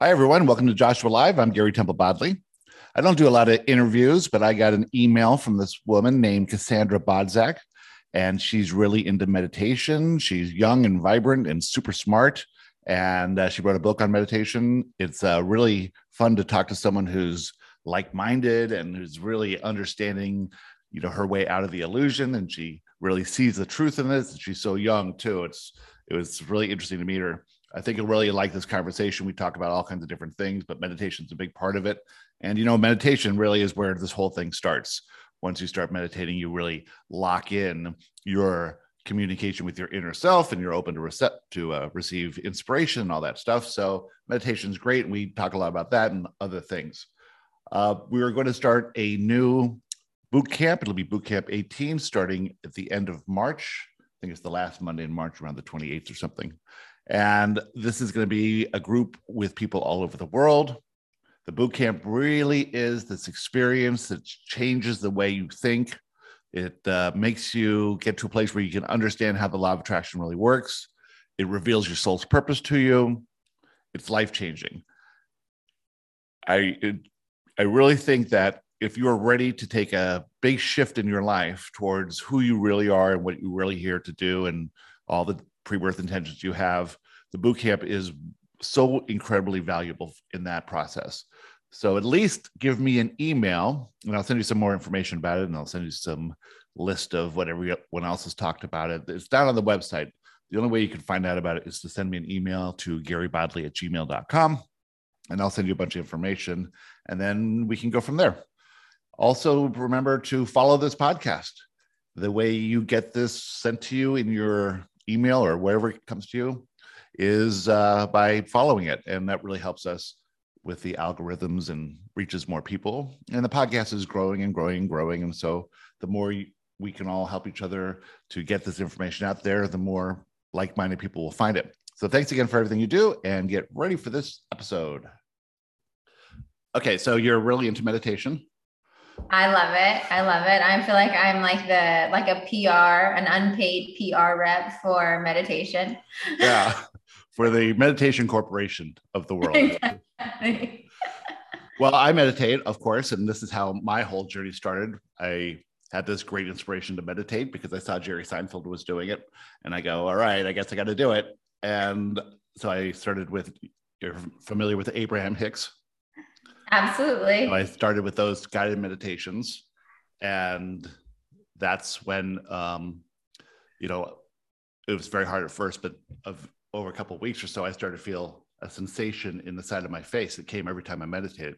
Hi, everyone. Welcome to Joshua Live. I'm Gary Temple Bodley. I don't do a lot of interviews, but I got an email from this woman named Cassandra Bodzak, and she's really into meditation. She's young and vibrant and super smart. And uh, she wrote a book on meditation. It's uh, really fun to talk to someone who's like-minded and who's really understanding, you know, her way out of the illusion. And she really sees the truth in this. and She's so young too. It's it was really interesting to meet her. I think you'll really like this conversation. We talk about all kinds of different things, but meditation is a big part of it. And, you know, meditation really is where this whole thing starts. Once you start meditating, you really lock in your communication with your inner self and you're open to, to uh, receive inspiration and all that stuff. So, meditation is great. We talk a lot about that and other things. Uh, we are going to start a new boot camp. It'll be boot camp 18 starting at the end of March. I think it's the last Monday in March, around the 28th or something. And this is going to be a group with people all over the world. The boot camp really is this experience that changes the way you think. It uh, makes you get to a place where you can understand how the law of attraction really works. It reveals your soul's purpose to you. It's life changing. I it, I really think that if you are ready to take a big shift in your life towards who you really are and what you're really here to do, and all the pre-birth intentions you have, the boot camp is so incredibly valuable in that process. So at least give me an email and I'll send you some more information about it and I'll send you some list of what everyone else has talked about it. It's down on the website. The only way you can find out about it is to send me an email to garybodley at gmail.com and I'll send you a bunch of information and then we can go from there. Also, remember to follow this podcast. The way you get this sent to you in your email or wherever it comes to you is uh, by following it. And that really helps us with the algorithms and reaches more people. And the podcast is growing and growing and growing. And so the more we can all help each other to get this information out there, the more like minded people will find it. So thanks again for everything you do and get ready for this episode. Okay, so you're really into meditation. I love it. I love it. I feel like I'm like the like a PR, an unpaid PR rep for meditation. Yeah. For the meditation corporation of the world. Exactly. well, I meditate, of course, and this is how my whole journey started. I had this great inspiration to meditate because I saw Jerry Seinfeld was doing it. And I go, all right, I guess I got to do it. And so I started with, you're familiar with Abraham Hicks? Absolutely. So I started with those guided meditations, and that's when um, you know it was very hard at first, but of over a couple weeks or so, I started to feel a sensation in the side of my face. It came every time I meditated,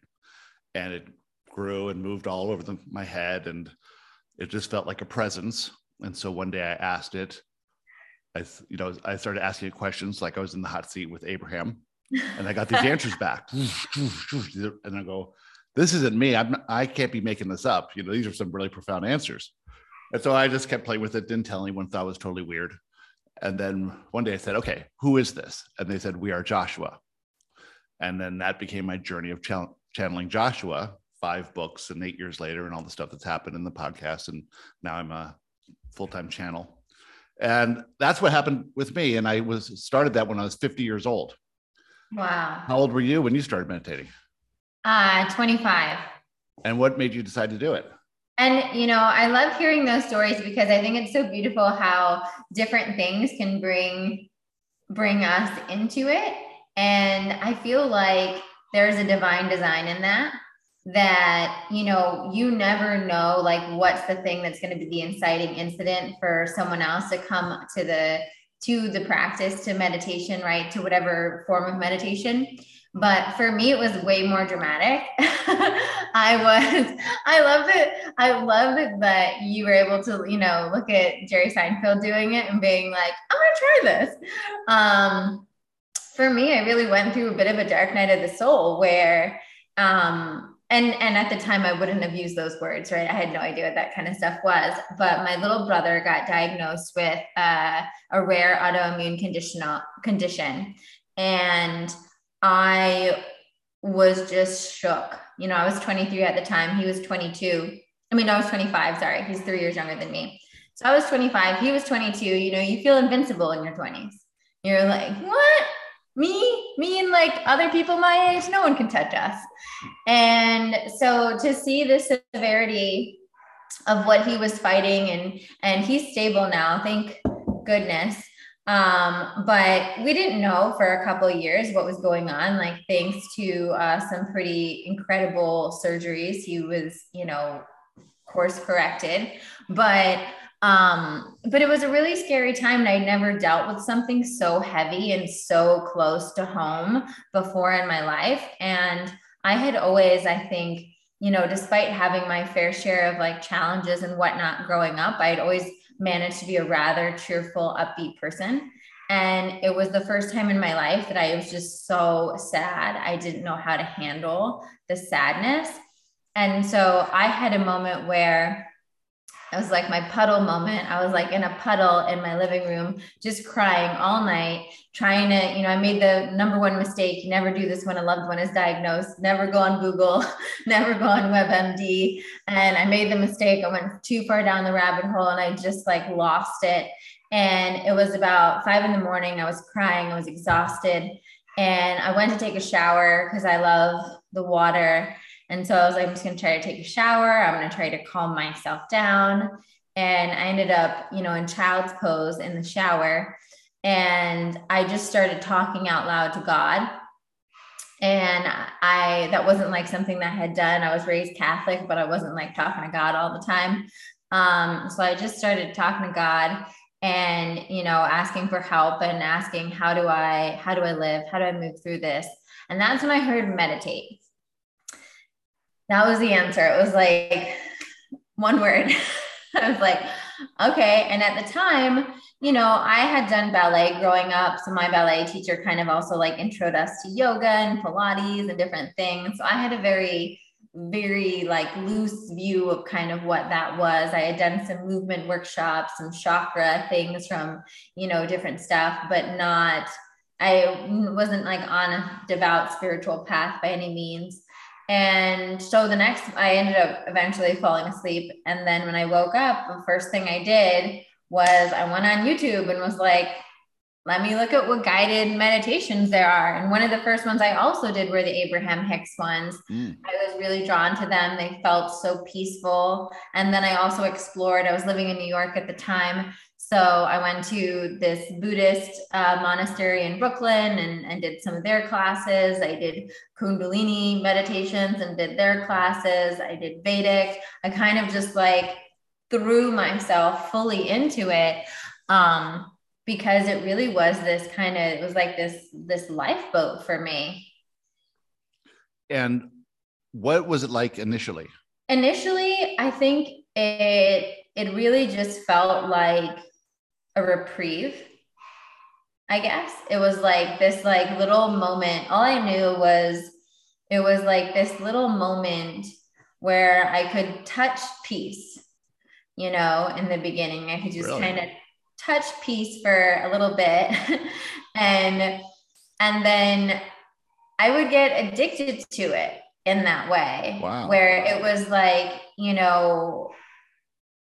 and it grew and moved all over the, my head, and it just felt like a presence. And so one day I asked it. I, you know, I started asking it questions like I was in the hot seat with Abraham, and I got these answers back. and I go, this isn't me. I'm I can't be making this up. You know, these are some really profound answers. And so I just kept playing with it, didn't tell anyone, thought it was totally weird. And then one day I said, okay, who is this? And they said, we are Joshua. And then that became my journey of channeling Joshua, five books and eight years later, and all the stuff that's happened in the podcast. And now I'm a full time channel. And that's what happened with me. And I was started that when I was 50 years old. Wow. How old were you when you started meditating? Uh, 25. And what made you decide to do it? And, you know, I love hearing those stories because I think it's so beautiful how different things can bring bring us into it. And I feel like there's a divine design in that that you know you never know like what's the thing that's going to be the inciting incident for someone else to come to the to the practice to meditation, right? To whatever form of meditation. But for me, it was way more dramatic. I was, I loved it. I loved it that you were able to, you know, look at Jerry Seinfeld doing it and being like, I'm going to try this. Um, for me, I really went through a bit of a dark night of the soul where, um, and and at the time i wouldn't have used those words right? I had no idea what that kind of stuff was. But my little brother got diagnosed with uh, a rare autoimmune condition condition. And i was just shook. You know i was 23 at the time. He was 22 i mean i was 25 sorry. He's three years younger than me. So i was 25 he was 22 you know you feel invincible in your 20s you're like what me, me and like other people my age, no one can touch us. And so to see the severity of what he was fighting and and he's stable now, thank goodness. Um, but we didn't know for a couple years what was going on. Like thanks to uh, some pretty incredible surgeries, he was, you know, course corrected. But um, but it was a really scary time, and I never dealt with something so heavy and so close to home before in my life. And I had always, I think, you know, despite having my fair share of like challenges and whatnot growing up, I'd always managed to be a rather cheerful, upbeat person. And it was the first time in my life that I was just so sad. I didn't know how to handle the sadness. And so I had a moment where it was like my puddle moment. I was like in a puddle in my living room, just crying all night, trying to, you know, I made the number one mistake. Never do this when a loved one is diagnosed. Never go on Google, never go on WebMD. And I made the mistake. I went too far down the rabbit hole and I just like lost it. And it was about five in the morning. I was crying. I was exhausted. And I went to take a shower because I love the water. And so I was like, I'm just going to try to take a shower. I'm going to try to calm myself down. And I ended up, you know, in child's pose in the shower. And I just started talking out loud to God. And I, that wasn't like something that I had done. I was raised Catholic, but I wasn't like talking to God all the time. Um, so I just started talking to God and, you know, asking for help and asking, how do I, how do I live? How do I move through this? And that's when I heard meditate that was the answer. It was like one word. I was like, okay. And at the time, you know, I had done ballet growing up. So my ballet teacher kind of also like introed us to yoga and Pilates and different things. So I had a very, very like loose view of kind of what that was. I had done some movement workshops, some chakra things from, you know, different stuff, but not, I wasn't like on a devout spiritual path by any means. And so the next, I ended up eventually falling asleep. And then when I woke up, the first thing I did was I went on YouTube and was like, let me look at what guided meditations there are. And one of the first ones I also did were the Abraham Hicks ones. Mm. I was really drawn to them. They felt so peaceful. And then I also explored, I was living in New York at the time. So I went to this Buddhist uh, monastery in Brooklyn and, and did some of their classes. I did Kundalini meditations and did their classes. I did Vedic. I kind of just like threw myself fully into it um, because it really was this kind of, it was like this, this lifeboat for me. And what was it like initially? Initially, I think it, it really just felt like a reprieve. I guess it was like this like little moment. All I knew was it was like this little moment where I could touch peace, you know, in the beginning. I could just really? kind of touch peace for a little bit. and and then I would get addicted to it in that way. Wow. Where it was like, you know,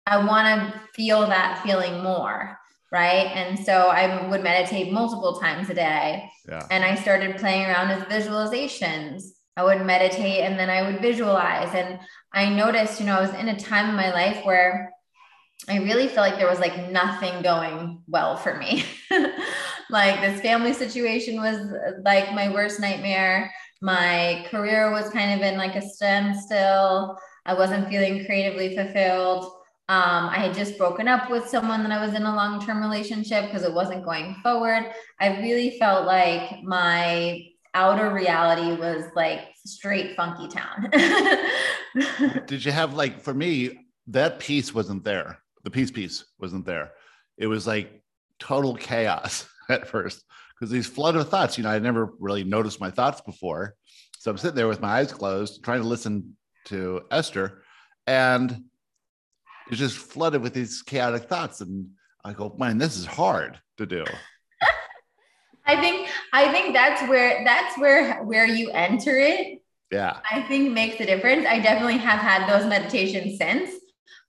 I want to feel that feeling more right? And so I would meditate multiple times a day. Yeah. And I started playing around with visualizations. I would meditate and then I would visualize. And I noticed, you know, I was in a time in my life where I really felt like there was like nothing going well for me. like this family situation was like my worst nightmare. My career was kind of in like a standstill. I wasn't feeling creatively fulfilled. Um, I had just broken up with someone that I was in a long term relationship because it wasn't going forward. I really felt like my outer reality was like straight funky town. Did you have like, for me, that piece wasn't there. The peace piece wasn't there. It was like total chaos at first because these flood of thoughts, you know, I never really noticed my thoughts before. So I'm sitting there with my eyes closed, trying to listen to Esther. And it's just flooded with these chaotic thoughts. And I go, man, this is hard to do. I think I think that's where that's where where you enter it. Yeah. I think makes a difference. I definitely have had those meditations since,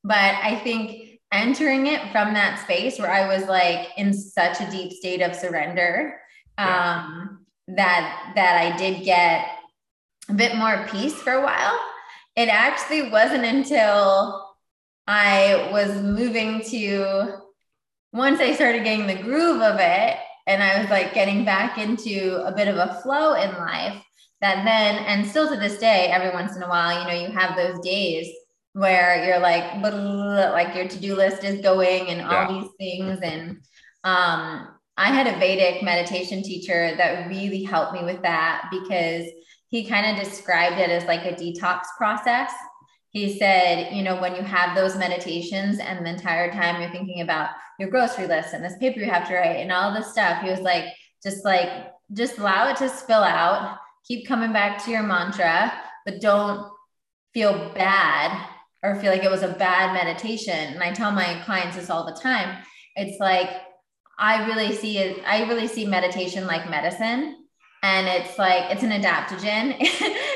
but I think entering it from that space where I was like in such a deep state of surrender. Yeah. Um that that I did get a bit more peace for a while. It actually wasn't until I was moving to once I started getting the groove of it and I was like getting back into a bit of a flow in life that then and still to this day every once in a while you know you have those days where you're like like your to-do list is going and all yeah. these things and um I had a Vedic meditation teacher that really helped me with that because he kind of described it as like a detox process. He said, you know, when you have those meditations and the entire time you're thinking about your grocery list and this paper you have to write and all this stuff, he was like, just like, just allow it to spill out, keep coming back to your mantra, but don't feel bad or feel like it was a bad meditation. And I tell my clients this all the time. It's like, I really see it, I really see meditation like medicine. And it's like it's an adaptogen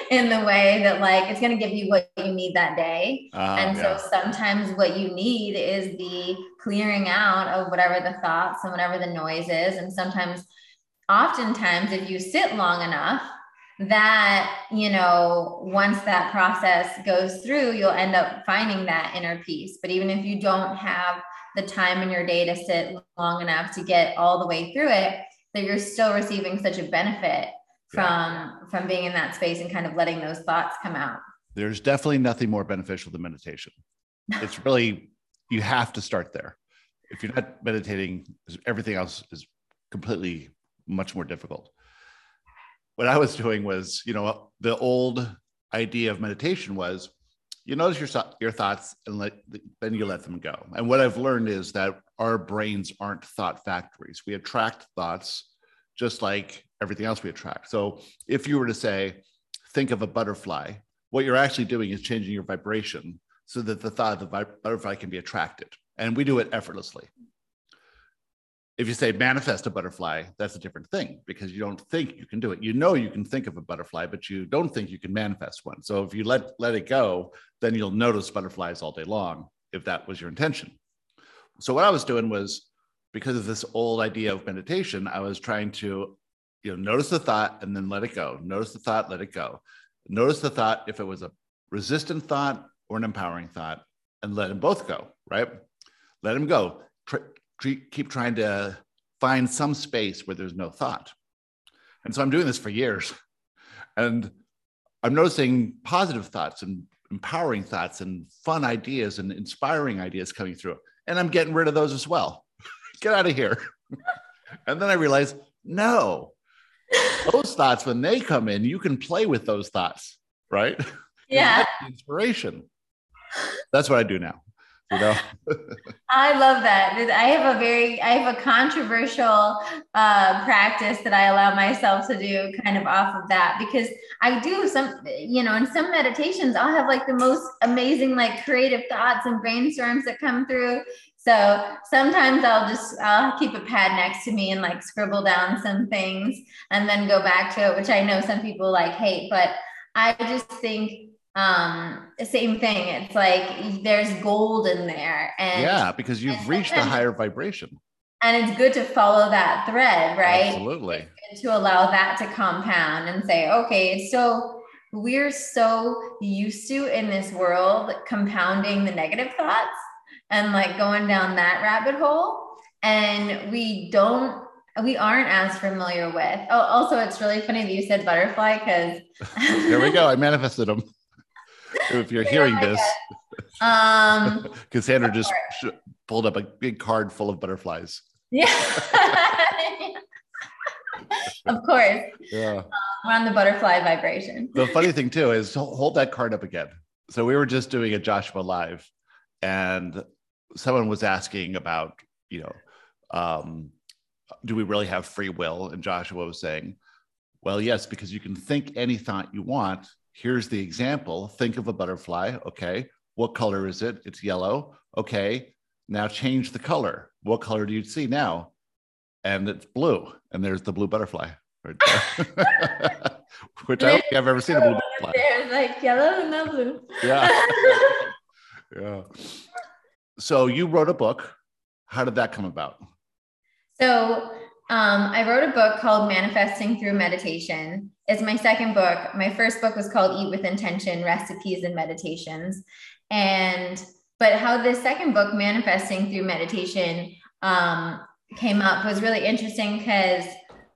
in the way that like it's gonna give you what you need that day. Uh, and yeah. so sometimes what you need is the clearing out of whatever the thoughts and whatever the noise is. And sometimes oftentimes if you sit long enough, that you know once that process goes through you'll end up finding that inner peace but even if you don't have the time in your day to sit long enough to get all the way through it that you're still receiving such a benefit from yeah. from being in that space and kind of letting those thoughts come out there's definitely nothing more beneficial than meditation it's really you have to start there if you're not meditating everything else is completely much more difficult what i was doing was you know the old idea of meditation was you notice your your thoughts and let then you let them go. And what I've learned is that our brains aren't thought factories. We attract thoughts just like everything else we attract. So if you were to say, think of a butterfly, what you're actually doing is changing your vibration so that the thought of the butterfly can be attracted. And we do it effortlessly if you say manifest a butterfly, that's a different thing because you don't think you can do it. You know you can think of a butterfly, but you don't think you can manifest one. So if you let let it go, then you'll notice butterflies all day long if that was your intention. So what I was doing was because of this old idea of meditation, I was trying to you know notice the thought and then let it go. Notice the thought, let it go. Notice the thought if it was a resistant thought or an empowering thought and let them both go, right? Let them go keep trying to find some space where there's no thought. And so I'm doing this for years. And I'm noticing positive thoughts and empowering thoughts and fun ideas and inspiring ideas coming through. And I'm getting rid of those as well. Get out of here. and then I realized, no, those thoughts, when they come in, you can play with those thoughts, right? Yeah. inspiration. That's what I do now you know? I love that. I have a very i have a controversial uh, practice that i allow myself to do kind of off of that because i do some you know in some meditations i'll have like the most amazing like creative thoughts and brainstorms that come through. So sometimes i'll just i'll keep a pad next to me and like scribble down some things and then go back to it which i know some people like hate but i just think um same thing. It's like there's gold in there and yeah because you've reached a higher vibration. and it's good to follow that thread right? Absolutely. To allow that to compound and say okay so we're so used to in this world compounding the negative thoughts and like going down that rabbit hole and we don't we aren't as familiar with oh also it's really funny that you said butterfly because there we go. I manifested them if you're hearing this, um, Cassandra just sh- pulled up a big card full of butterflies. Yeah. of course. Yeah. Um, we're on the butterfly vibration. The funny thing too is hold that card up again. So we were just doing a Joshua live, and someone was asking about, you know, um, do we really have free will? And Joshua was saying, well, yes, because you can think any thought you want here's the example. Think of a butterfly. Okay. What color is it? It's yellow. Okay. Now change the color. What color do you see now? And it's blue. And there's the blue butterfly. Right there. Which I don't think I've ever seen a blue butterfly. There's like yellow and no blue. Yeah. yeah. So you wrote a book. How did that come about? So um, I wrote a book called Manifesting Through Meditation. It's my second book. My first book was called Eat with Intention Recipes and Meditations. And, but how this second book, Manifesting Through Meditation, um, came up was really interesting because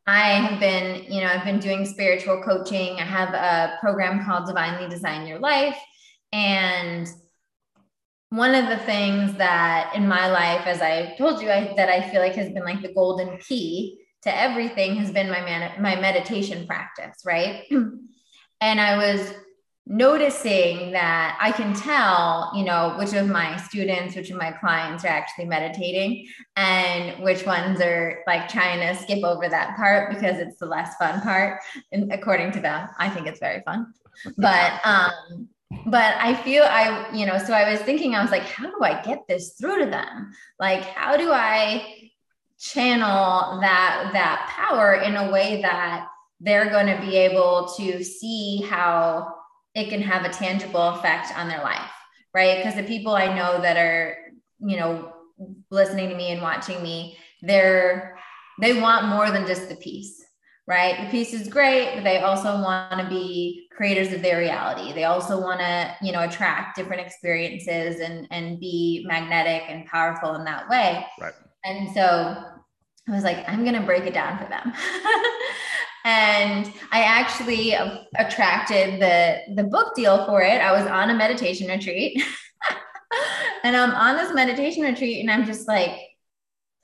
I have been, you know, I've been doing spiritual coaching. I have a program called Divinely Design Your Life. And one of the things that in my life, as I told you, I, that I feel like has been like the golden key to everything has been my man, my meditation practice, right? and I was noticing that I can tell, you know, which of my students, which of my clients are actually meditating and which ones are like trying to skip over that part because it's the less fun part. And according to them, I think it's very fun. But um but I feel I, you know, so I was thinking, I was like, how do I get this through to them? Like, how do I channel that that power in a way that they're going to be able to see how it can have a tangible effect on their life, right? Because the people I know that are, you know, listening to me and watching me, they're they want more than just the peace, right? The piece is great, but they also want to be creators of their reality. They also want to, you know, attract different experiences and and be magnetic and powerful in that way. Right. And so I was like, I'm going to break it down for them. and I actually attracted the the book deal for it. I was on a meditation retreat. and I'm on this meditation retreat and I'm just like,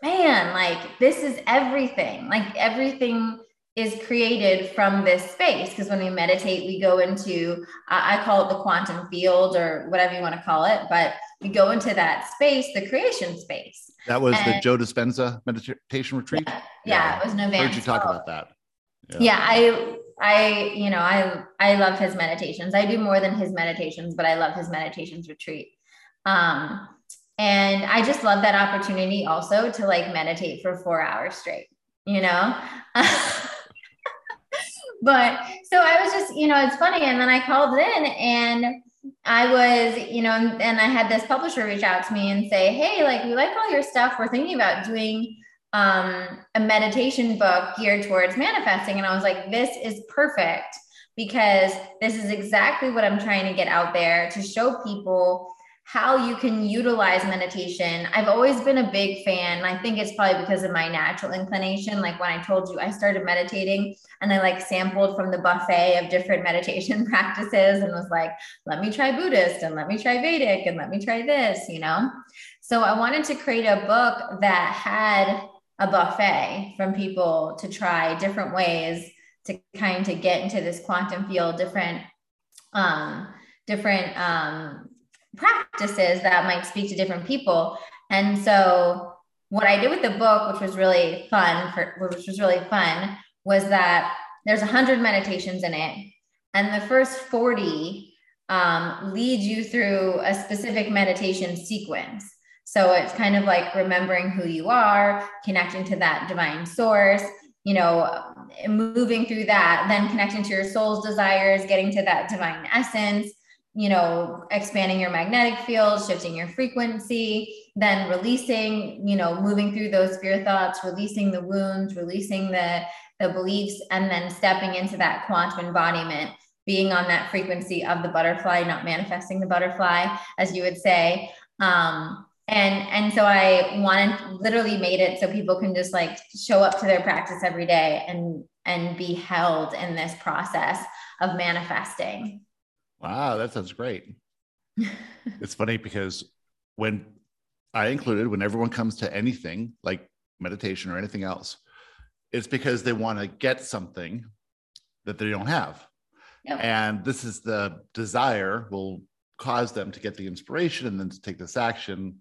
man, like this is everything. Like everything is created from this space. Because when we meditate we go into I call it the quantum field or whatever you want to call it but we go into that space the creation space. That was and, the joe dispenza meditation retreat? Yeah, yeah, yeah. it was november heard you talk about that. Yeah. yeah i i you know i i love his meditations. I do more than his meditations but i love his meditations retreat. Um and i just love that opportunity also to like meditate for four hours straight you know but so I was just, you know, it's funny. And then I called in and I was, you know, and I had this publisher reach out to me and say, Hey, like, we like all your stuff. We're thinking about doing um, a meditation book geared towards manifesting. And I was like, this is perfect because this is exactly what I'm trying to get out there to show people how you can utilize meditation. I've always been a big fan. I think it's probably because of my natural inclination. Like when I told you I started meditating and I like sampled from the buffet of different meditation practices and was like, let me try Buddhist and let me try Vedic and let me try this, you know? So I wanted to create a book that had a buffet from people to try different ways to kind of get into this quantum field, different um different um practices that might speak to different people. And so what I did with the book, which was really fun for which was really fun, was that there's 100 meditations in it. And the first 40 um, lead you through a specific meditation sequence. So it's kind of like remembering who you are, connecting to that divine source, you know, moving through that, then connecting to your soul's desires, getting to that divine essence, you know, expanding your magnetic field, shifting your frequency, then releasing, you know, moving through those fear thoughts, releasing the wounds, releasing the the beliefs, and then stepping into that quantum embodiment, being on that frequency of the butterfly, not manifesting the butterfly, as you would say. Um, and and so I wanted literally made it so people can just like show up to their practice every day and and be held in this process of manifesting. Wow, that sounds great. it's funny because when I included, when everyone comes to anything like meditation or anything else, it's because they want to get something that they don't have. Yep. And this is the desire will cause them to get the inspiration and then to take this action.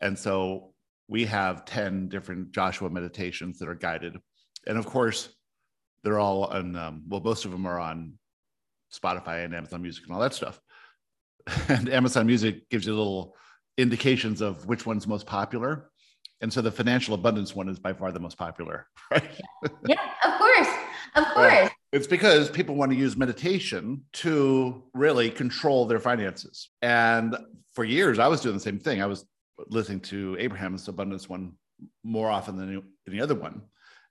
And so we have 10 different Joshua meditations that are guided. And of course, they're all on, um, well, most of them are on Spotify and Amazon Music and all that stuff. And Amazon Music gives you little indications of which one's most popular. And so the financial abundance one is by far the most popular, right? Yeah, of course. Of course. it's because people want to use meditation to really control their finances. And for years, I was doing the same thing. I was listening to Abraham's abundance one more often than any other one.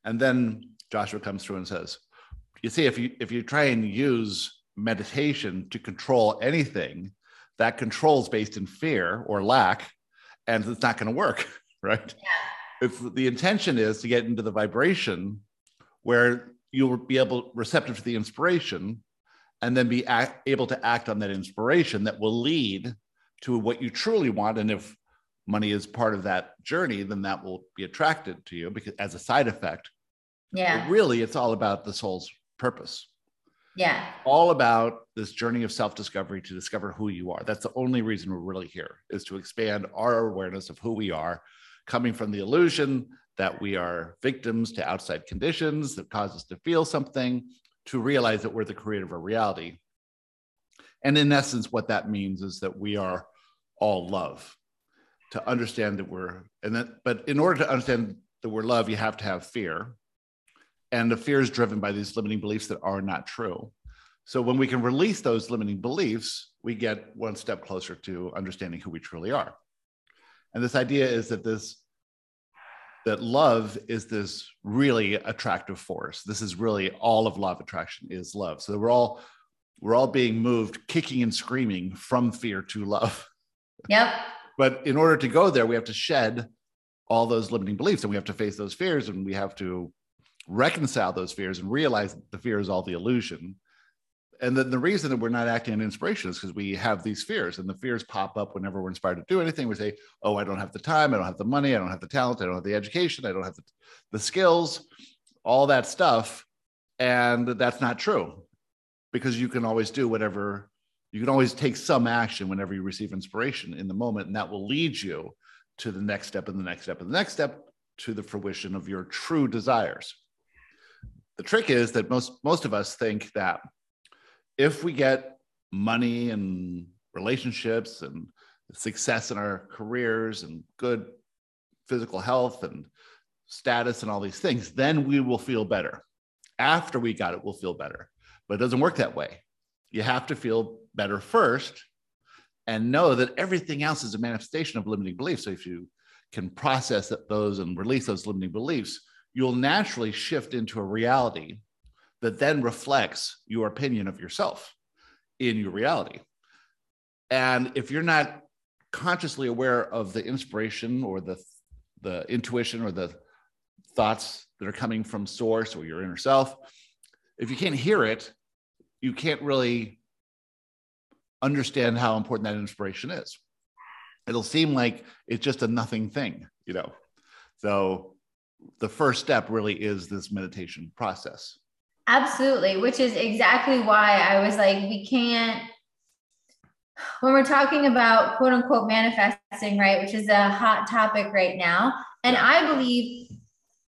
And then Joshua comes through and says, you see, if you if you try and use meditation to control anything, that control is based in fear or lack, and it's not going to work, right? Yeah. If the intention is to get into the vibration where you'll be able receptive to the inspiration and then be act, able to act on that inspiration that will lead to what you truly want and if money is part of that journey then that will be attracted to you because as a side effect yeah but really it's all about the soul's purpose yeah all about this journey of self-discovery to discover who you are that's the only reason we're really here is to expand our awareness of who we are coming from the illusion that we are victims to outside conditions that cause us to feel something to realize that we're the creator of our reality. And in essence, what that means is that we are all love. To understand that we're, and that, but in order to understand that we're love, you have to have fear. And the fear is driven by these limiting beliefs that are not true. So when we can release those limiting beliefs, we get one step closer to understanding who we truly are. And this idea is that this that love is this really attractive force. This is really all of love attraction is love. So we're all we're all being moved kicking and screaming from fear to love. Yep. but in order to go there, we have to shed all those limiting beliefs and we have to face those fears and we have to reconcile those fears and realize the fear is all the illusion. And then the reason that we're not acting on inspiration is because we have these fears and the fears pop up whenever we're inspired to do anything. We say oh i don't have the time i don't have the money i don't have the talent i don't have the education i don't have the, the skills all that stuff. And that's not true because you can always do whatever you can always take some action whenever you receive inspiration in the moment and that will lead you to the next step and the next step and the next step to the fruition of your true desires the trick is that most most of us think that if we get money and relationships and success in our careers and good physical health and status and all these things, then we will feel better. After we got it, we'll feel better. But it doesn't work that way. You have to feel better first and know that everything else is a manifestation of limiting beliefs. So if you can process those and release those limiting beliefs, you'll naturally shift into a reality that then reflects your opinion of yourself in your reality. And if you're not consciously aware of the inspiration or the the intuition or the thoughts that are coming from source or your inner self, if you can't hear it, you can't really understand how important that inspiration is. It'll seem like it's just a nothing thing, you know. So the first step really is this meditation process. Absolutely, which is exactly why I was like, we can't, when we're talking about quote unquote manifesting, right, which is a hot topic right now. And I believe,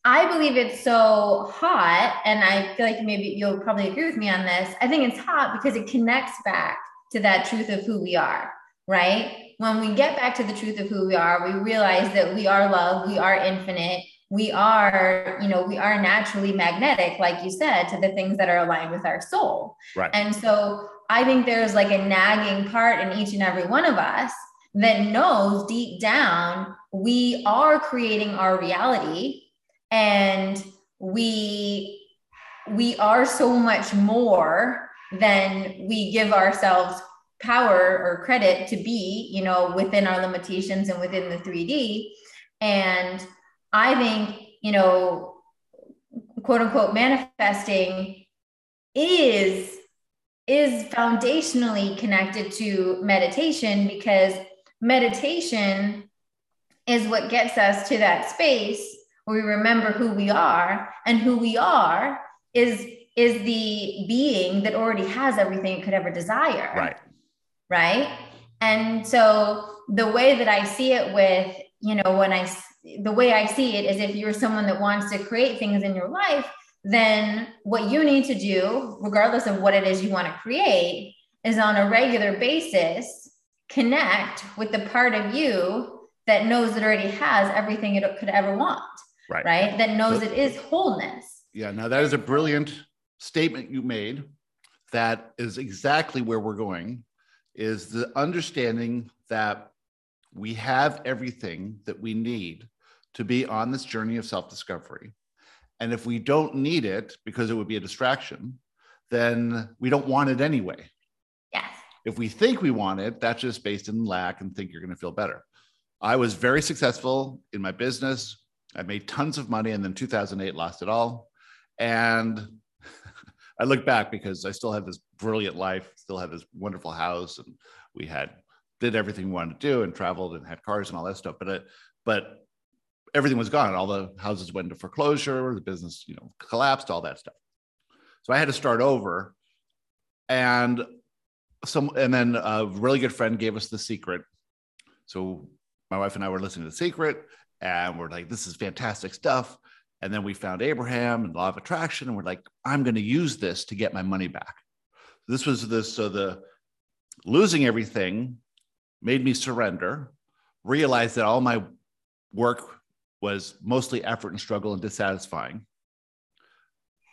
I believe it's so hot, and I feel like maybe you'll probably agree with me on this. I think it's hot because it connects back to that truth of who we are, right? When we get back to the truth of who we are, we realize that we are love, we are infinite, we are you know we are naturally magnetic like you said to the things that are aligned with our soul. Right. And so i think there's like a nagging part in each and every one of us that knows deep down we are creating our reality and we we are so much more than we give ourselves power or credit to be you know within our limitations and within the 3d and I think, you know, quote unquote manifesting is is foundationally connected to meditation because meditation is what gets us to that space where we remember who we are. And who we are is is the being that already has everything it could ever desire. Right. Right? And so the way that i see it with you know when i the way I see it is if you're someone that wants to create things in your life, then what you need to do, regardless of what it is you want to create, is on a regular basis connect with the part of you that knows it already has everything it could ever want. Right. Right. That knows so, it is wholeness. Yeah. Now, that is a brilliant statement you made. That is exactly where we're going, is the understanding that we have everything that we need to be on this journey of self discovery. And if we don't need it because it would be a distraction, then we don't want it anyway. Yes. If we think we want it, that's just based in lack and think you're going to feel better. I was very successful in my business. I made tons of money and then 2008 lost it all. And I look back because I still have this brilliant life, still have this wonderful house, and we had did everything we wanted to do and traveled and had cars and all that stuff. But it, but everything was gone. All the houses went into foreclosure, the business, you know, collapsed, all that stuff. So I had to start over. And some and then a really good friend gave us the secret. So my wife and I were listening to the secret and we're like, this is fantastic stuff. And then we found Abraham and law of attraction, and we're like, I'm going to use this to get my money back. This was this, so the losing everything made me surrender, realize that all my work was mostly effort and struggle and dissatisfying.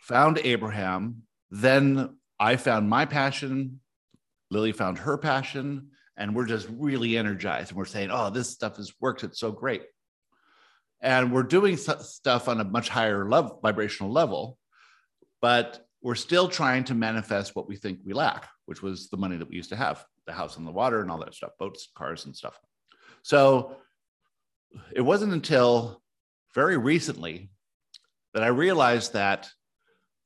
Found Abraham, then I found my passion. Lily found her passion, and we're just really energized. And we're saying, oh, this stuff has worked. It's so great and we're doing stuff on a much higher level vibrational level but we're still trying to manifest what we think we lack which was the money that we used to have the house on the water and all that stuff boats cars and stuff so it wasn't until very recently that i realized that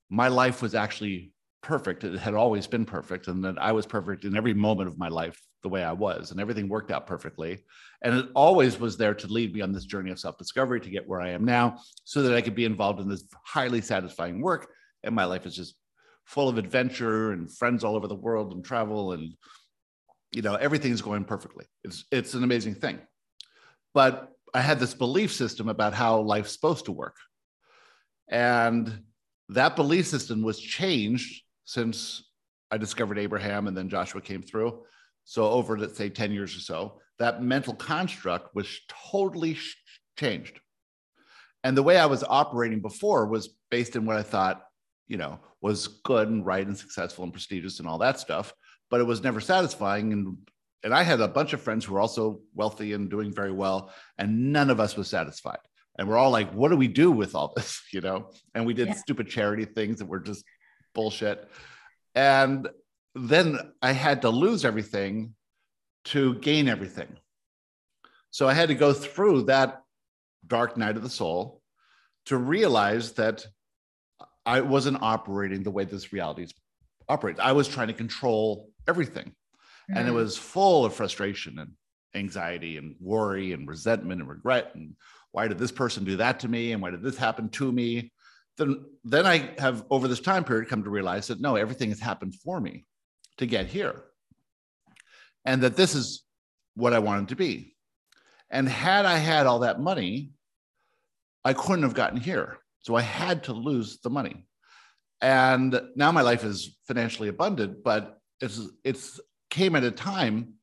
my life was actually perfect it had always been perfect and that i was perfect in every moment of my life the way I was, and everything worked out perfectly. And it always was there to lead me on this journey of self discovery to get where I am now, so that I could be involved in this highly satisfying work. And my life is just full of adventure and friends all over the world and travel and you know everything's going perfectly. It's it's an amazing thing. But I had this belief system about how life's supposed to work. And that belief system was changed since I discovered Abraham and then Joshua came through so over let's say 10 years or so that mental construct was totally changed and the way i was operating before was based in what i thought you know was good and right and successful and prestigious and all that stuff but it was never satisfying and and i had a bunch of friends who were also wealthy and doing very well and none of us was satisfied and we're all like what do we do with all this you know and we did yeah. stupid charity things that were just bullshit and then I had to lose everything to gain everything. So I had to go through that dark night of the soul to realize that I wasn't operating the way this reality operates. I was trying to control everything. Mm-hmm. And it mm. was full of frustration and anxiety and worry and resentment and regret. And why did this person do that to me? And why did this happen to me? Then, then I have over this time period come to realize that no, everything has happened for me to get here. And that this is what I wanted to be. And had I had all that money, I couldn't have gotten here. So I had to lose the money. And now my life is financially abundant, but it's it's came at a time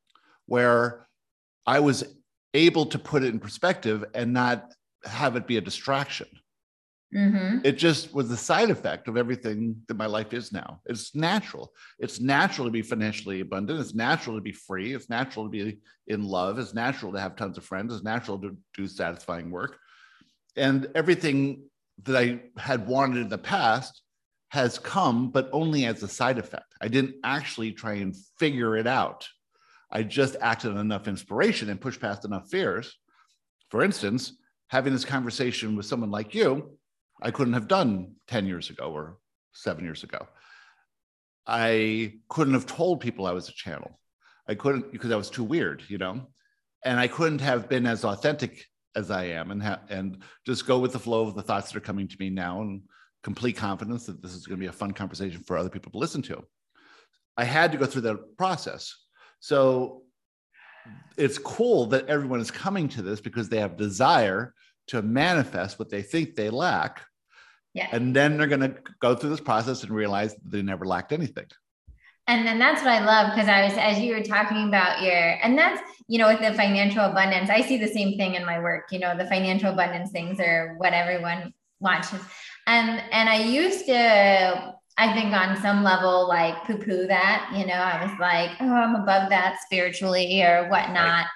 where I was able to put it in perspective and not have it be a distraction. Mm-hmm. It just was the side effect of everything that my life is now. It's natural. It's natural to be financially abundant. It's natural to be free. It's natural to be in love. It's natural to have tons of friends. It's natural to do satisfying work. And everything that I had wanted in the past has come, but only as a side effect. I didn't actually try and figure it out. I just acted on enough inspiration and pushed past enough fears. For instance, having this conversation with someone like you I couldn't have done 10 years ago or seven years ago. I couldn't have told people I was a channel. I couldn't because I was too weird, you know, and I couldn't have been as authentic as I am and ha- and just go with the flow of the thoughts that are coming to me now and complete confidence that this is going to be a fun conversation for other people to listen to. I had to go through that process. So it's cool that everyone is coming to this because they have desire to manifest what they think they lack yeah. And then they're going to go through this process and realize they never lacked anything. And then that's what I love because I was, as you were talking about your, and that's, you know, with the financial abundance, I see the same thing in my work, you know, the financial abundance things are what everyone watches. And, and I used to, I think on some level, like poo poo that, you know, I was like, oh, I'm above that spiritually or whatnot. Right.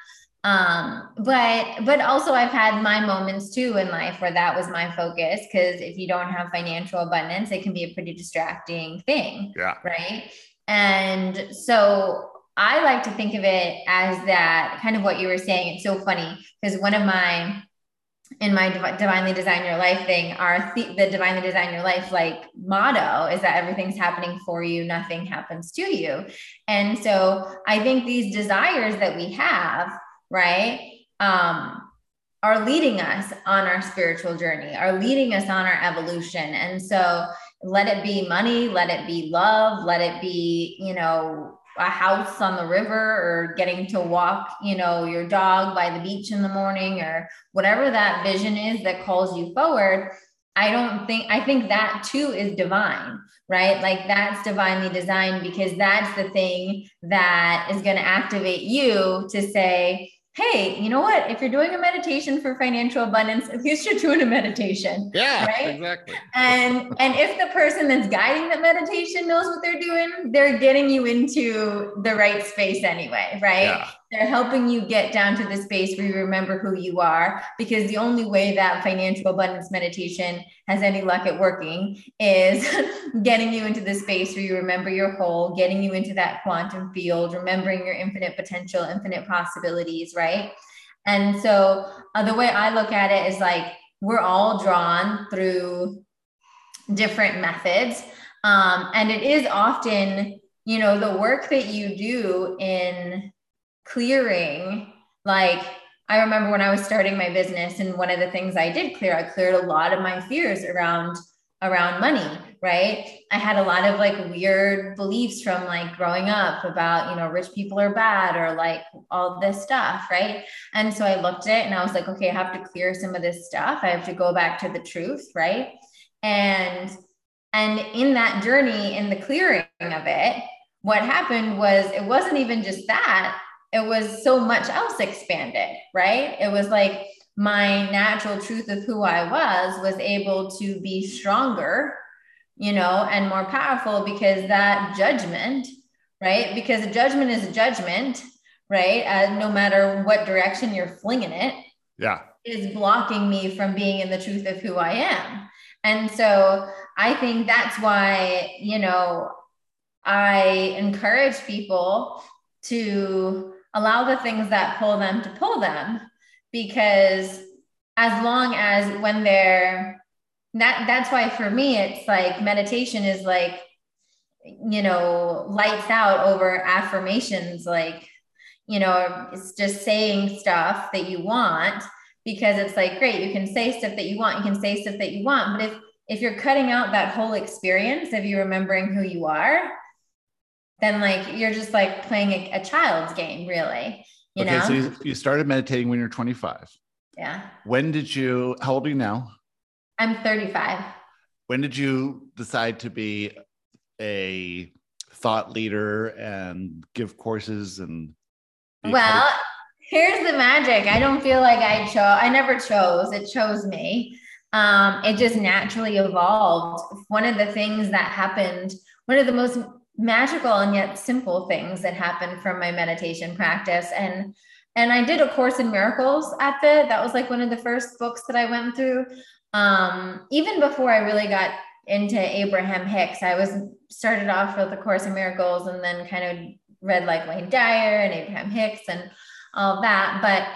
um but but also i've had my moments too in life where that was my focus because if you don't have financial abundance it can be a pretty distracting thing yeah right and so i like to think of it as that kind of what you were saying it's so funny because one of my in my divinely design your life thing our the, the divinely design your life like motto is that everything's happening for you nothing happens to you. And so i think these desires that we have right um are leading us on our spiritual journey are leading us on our evolution. And so let it be money let it be love let it be you know a house on the river or getting to walk, you know, your dog by the beach in the morning or whatever that vision is that calls you forward, I don't think, I think that too is divine, right? Like that's divinely designed because that's the thing that is going to activate you to say, hey, you know what? If you're doing a meditation for financial abundance, at least you're doing a meditation. Yeah, right? exactly. And and if the person that's guiding the meditation knows what they're doing, they're getting you into the right space anyway, right? Yeah. They're helping you get down to the space where you remember who you are because the only way that financial abundance meditation has any luck at working is getting you into the space where you remember your whole, getting you into that quantum field, remembering your infinite potential, infinite possibilities, right? And so uh, the way I look at it is like we're all drawn through different methods. Um, and it is often, you know, the work that you do in clearing like I remember when I was starting my business and one of the things I did clear, I cleared a lot of my fears around around money, right? I had a lot of like weird beliefs from like growing up about, you know, rich people are bad or like all this stuff, right? And so I looked at it and I was like, okay, I have to clear some of this stuff. I have to go back to the truth, right? And and in that journey in the clearing of it, what happened was it wasn't even just that it was so much else expanded, right? It was like my natural truth of who I was was able to be stronger, you know, and more powerful because that judgment, right? Because a judgment is a judgment, right? Uh, no matter what direction you're flinging it. Yeah. Is blocking me from being in the truth of who I am. And so I think that's why, you know, I encourage people to allow the things that pull them to pull them because as long as when they're that that's why for me it's like meditation is like you know lights out over affirmations like you know it's just saying stuff that you want because it's like great you can say stuff that you want you can say stuff that you want. But if if you're cutting out that whole experience of you remembering who you are then like you're just like playing a, a child's game, really. You okay, know? so you, you started meditating when you're 25. Yeah. When did you? How old are you now? I'm 35. When did you decide to be a thought leader and give courses and? Well, here's the magic. I don't feel like I chose. I never chose. It chose me. Um, it just naturally evolved. One of the things that happened, one of the most magical and yet simple things that happened from my meditation practice. And and i did a course in miracles at the that was like one of the first books that i went through. Um, even before i really got into abraham hicks i was started off with the course in miracles and then kind of read like wayne dyer and abraham hicks and all that. But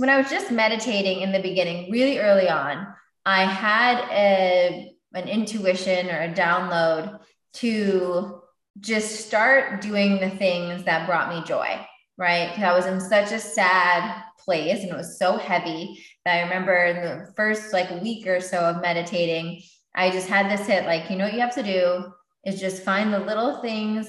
when i was just meditating in the beginning really early on i had a an intuition or a download to just start doing the things that brought me joy, right? I was in such a sad place and it was so heavy that I remember in the first like week or so of meditating, I just had this hit like, you know what you have to do is just find the little things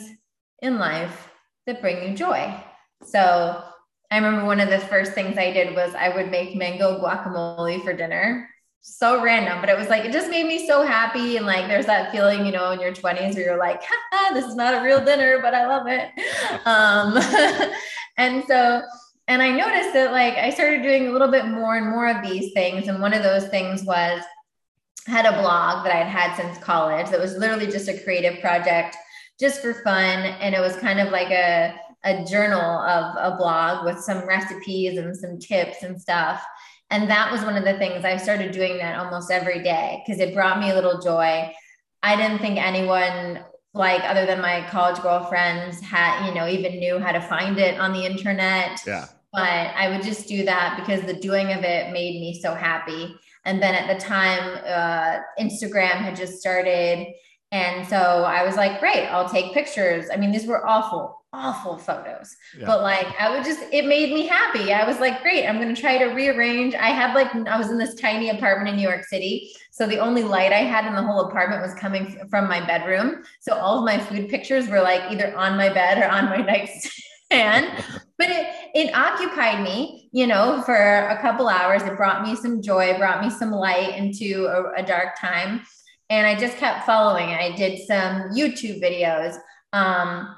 in life that bring you joy. So I remember one of the first things I did was I would make mango guacamole for dinner so random, but it was like, it just made me so happy. And like, there's that feeling, you know, in your 20s where you're like, this is not a real dinner, but I love it. Um, and so, and I noticed that like I started doing a little bit more and more of these things. And one of those things was, I had a blog that I'd had since college that was literally just a creative project just for fun. And it was kind of like a, a journal of a blog with some recipes and some tips and stuff. And that was one of the things I started doing that almost every day because it brought me a little joy. I didn't think anyone like other than my college girlfriends had, you know, even knew how to find it on the internet. Yeah. But I would just do that because the doing of it made me so happy. And then at the time, uh, Instagram had just started. And so I was like, great, I'll take pictures. I mean, these were awful, awful photos. Yeah. But like, I would just, it made me happy. I was like, great, I'm to try to rearrange. I had like, I was in this tiny apartment in New York City. So the only light I had in the whole apartment was coming from my bedroom. So all of my food pictures were like either on my bed or on my nightstand. but it, it occupied me, you know, for a couple hours. It brought me some joy, brought me some light into a, a dark time and I just kept following. I did some YouTube videos. Um,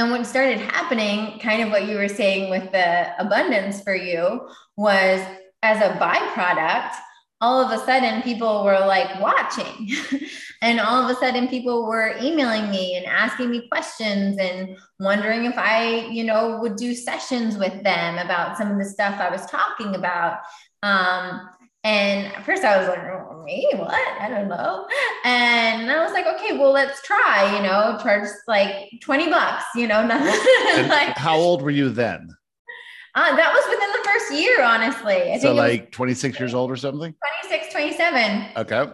and what started happening, kind of what you were saying with the abundance for you, was as a byproduct, all of a sudden people were like watching. and all of a sudden people were emailing me and asking me questions and wondering if I, you know, would do sessions with them about some of the stuff I was talking about. Um, and at first I was like, oh, me, what? I don't know. And I was like, okay, well, let's try, you know, charge like 20 bucks, you know, nothing. like, how old were you then? Uh, that was within the first year, honestly. I so like 26 years old or something? 26, 27. Okay.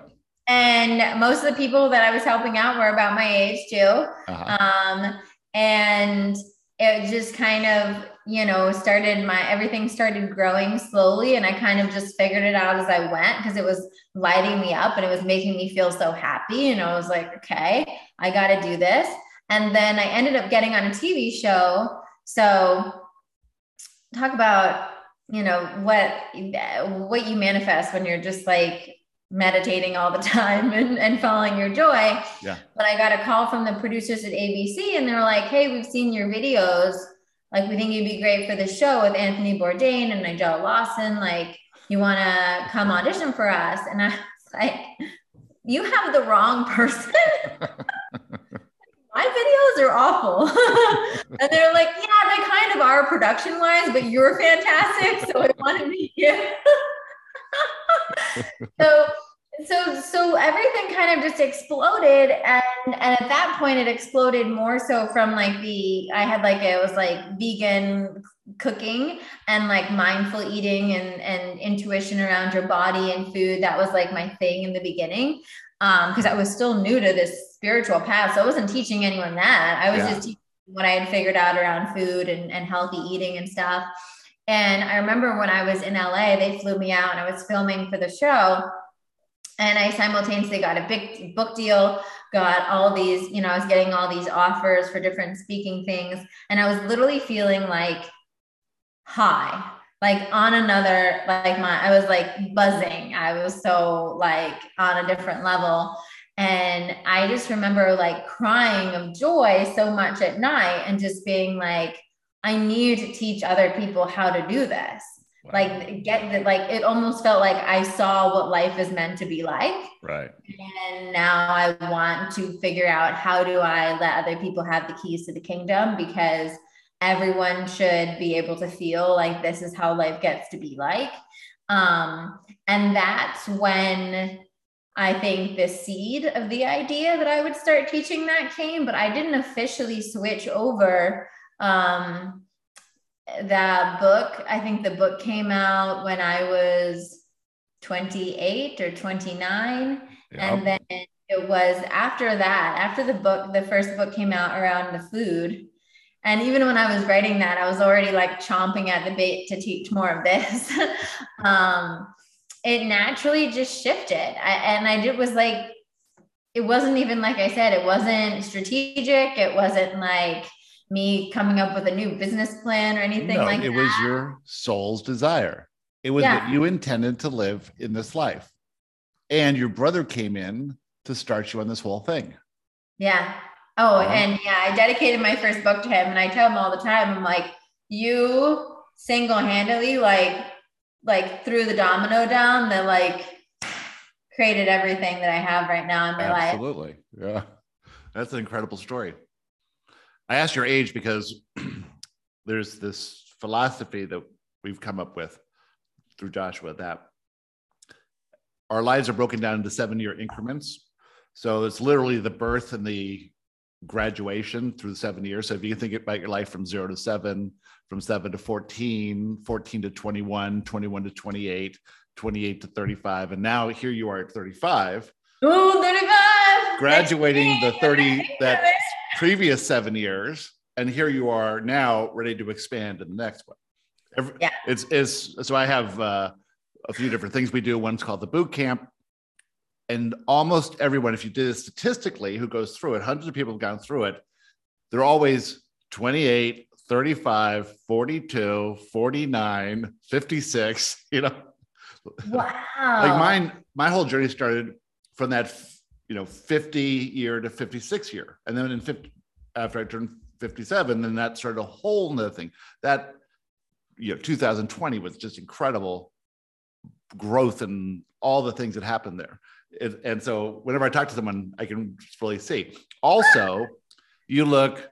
And most of the people that I was helping out were about my age too. Uh-huh. Um, and it just kind of you know started my everything started growing slowly and i kind of just figured it out as i went because it was lighting me up and it was making me feel so happy and i was like okay i got to do this and then i ended up getting on a tv show so talk about you know what what you manifest when you're just like meditating all the time and, and following your joy. Yeah. But I got a call from the producers at ABC and they were like, hey, we've seen your videos. Like, we think you'd be great for the show with Anthony Bourdain and Nigella Lawson. Like, you want to come audition for us? And I was like, you have the wrong person. My videos are awful. and they're like, yeah, they kind of are production wise, but you're fantastic. So I want to meet you. so so so everything kind of just exploded and and at that point it exploded more so from like the i had like it was like vegan cooking and like mindful eating and and intuition around your body and food that was like my thing in the beginning um because i was still new to this spiritual path so i wasn't teaching anyone that i was yeah. just teaching what i had figured out around food and, and healthy eating and stuff and I remember when I was in LA, they flew me out and I was filming for the show. And I simultaneously got a big book deal, got all these, you know, I was getting all these offers for different speaking things. And I was literally feeling like high, like on another, like my, I was like buzzing. I was so like on a different level. And I just remember like crying of joy so much at night and just being like, I need to teach other people how to do this. Wow. Like get the like it almost felt like I saw what life is meant to be like. Right. And now I want to figure out how do I let other people have the keys to the kingdom because everyone should be able to feel like this is how life gets to be like. Um, and that's when I think the seed of the idea that I would start teaching that came, but I didn't officially switch over um, that book, I think the book came out when I was 28 or 29. Yep. And then it was after that, after the book, the first book came out around the food. And even when I was writing that, I was already like chomping at the bit to teach more of this. um, it naturally just shifted. I, and I did was like, it wasn't even like I said, it wasn't strategic. It wasn't like, me coming up with a new business plan or anything no, like it that. It was your soul's desire. It was yeah. that you intended to live in this life. And your brother came in to start you on this whole thing. Yeah. Oh, and yeah, I dedicated my first book to him and I tell him all the time, I'm like, you single-handedly like like threw the domino down that like created everything that I have right now in my Absolutely. life. Absolutely. Yeah. That's an incredible story. I asked your age because there's this philosophy that we've come up with through Joshua that our lives are broken down into seven year increments. So it's literally the birth and the graduation through the seven years. So if you think about your life from zero to seven, from seven to 14, 14 to 21, 21 to 28, 28 to 35. And now here you are at 35. Ooh, 35. Graduating the 30 that previous seven years. And here you are now ready to expand to the next one. Every, yeah. It's, it's so I have uh, a few different things we do. One's called the boot camp. And almost everyone, if you did it statistically, who goes through it, hundreds of people have gone through it, they're always 28, 35, 42, 49, 56, you know. Wow. like mine, my whole journey started from that, you know, 50 year to 56 year. And then in 50, after I turned 57, then that started a whole nother thing. That, you know, 2020 was just incredible growth and all the things that happened there. It, and so whenever I talk to someone, I can really see. Also, you look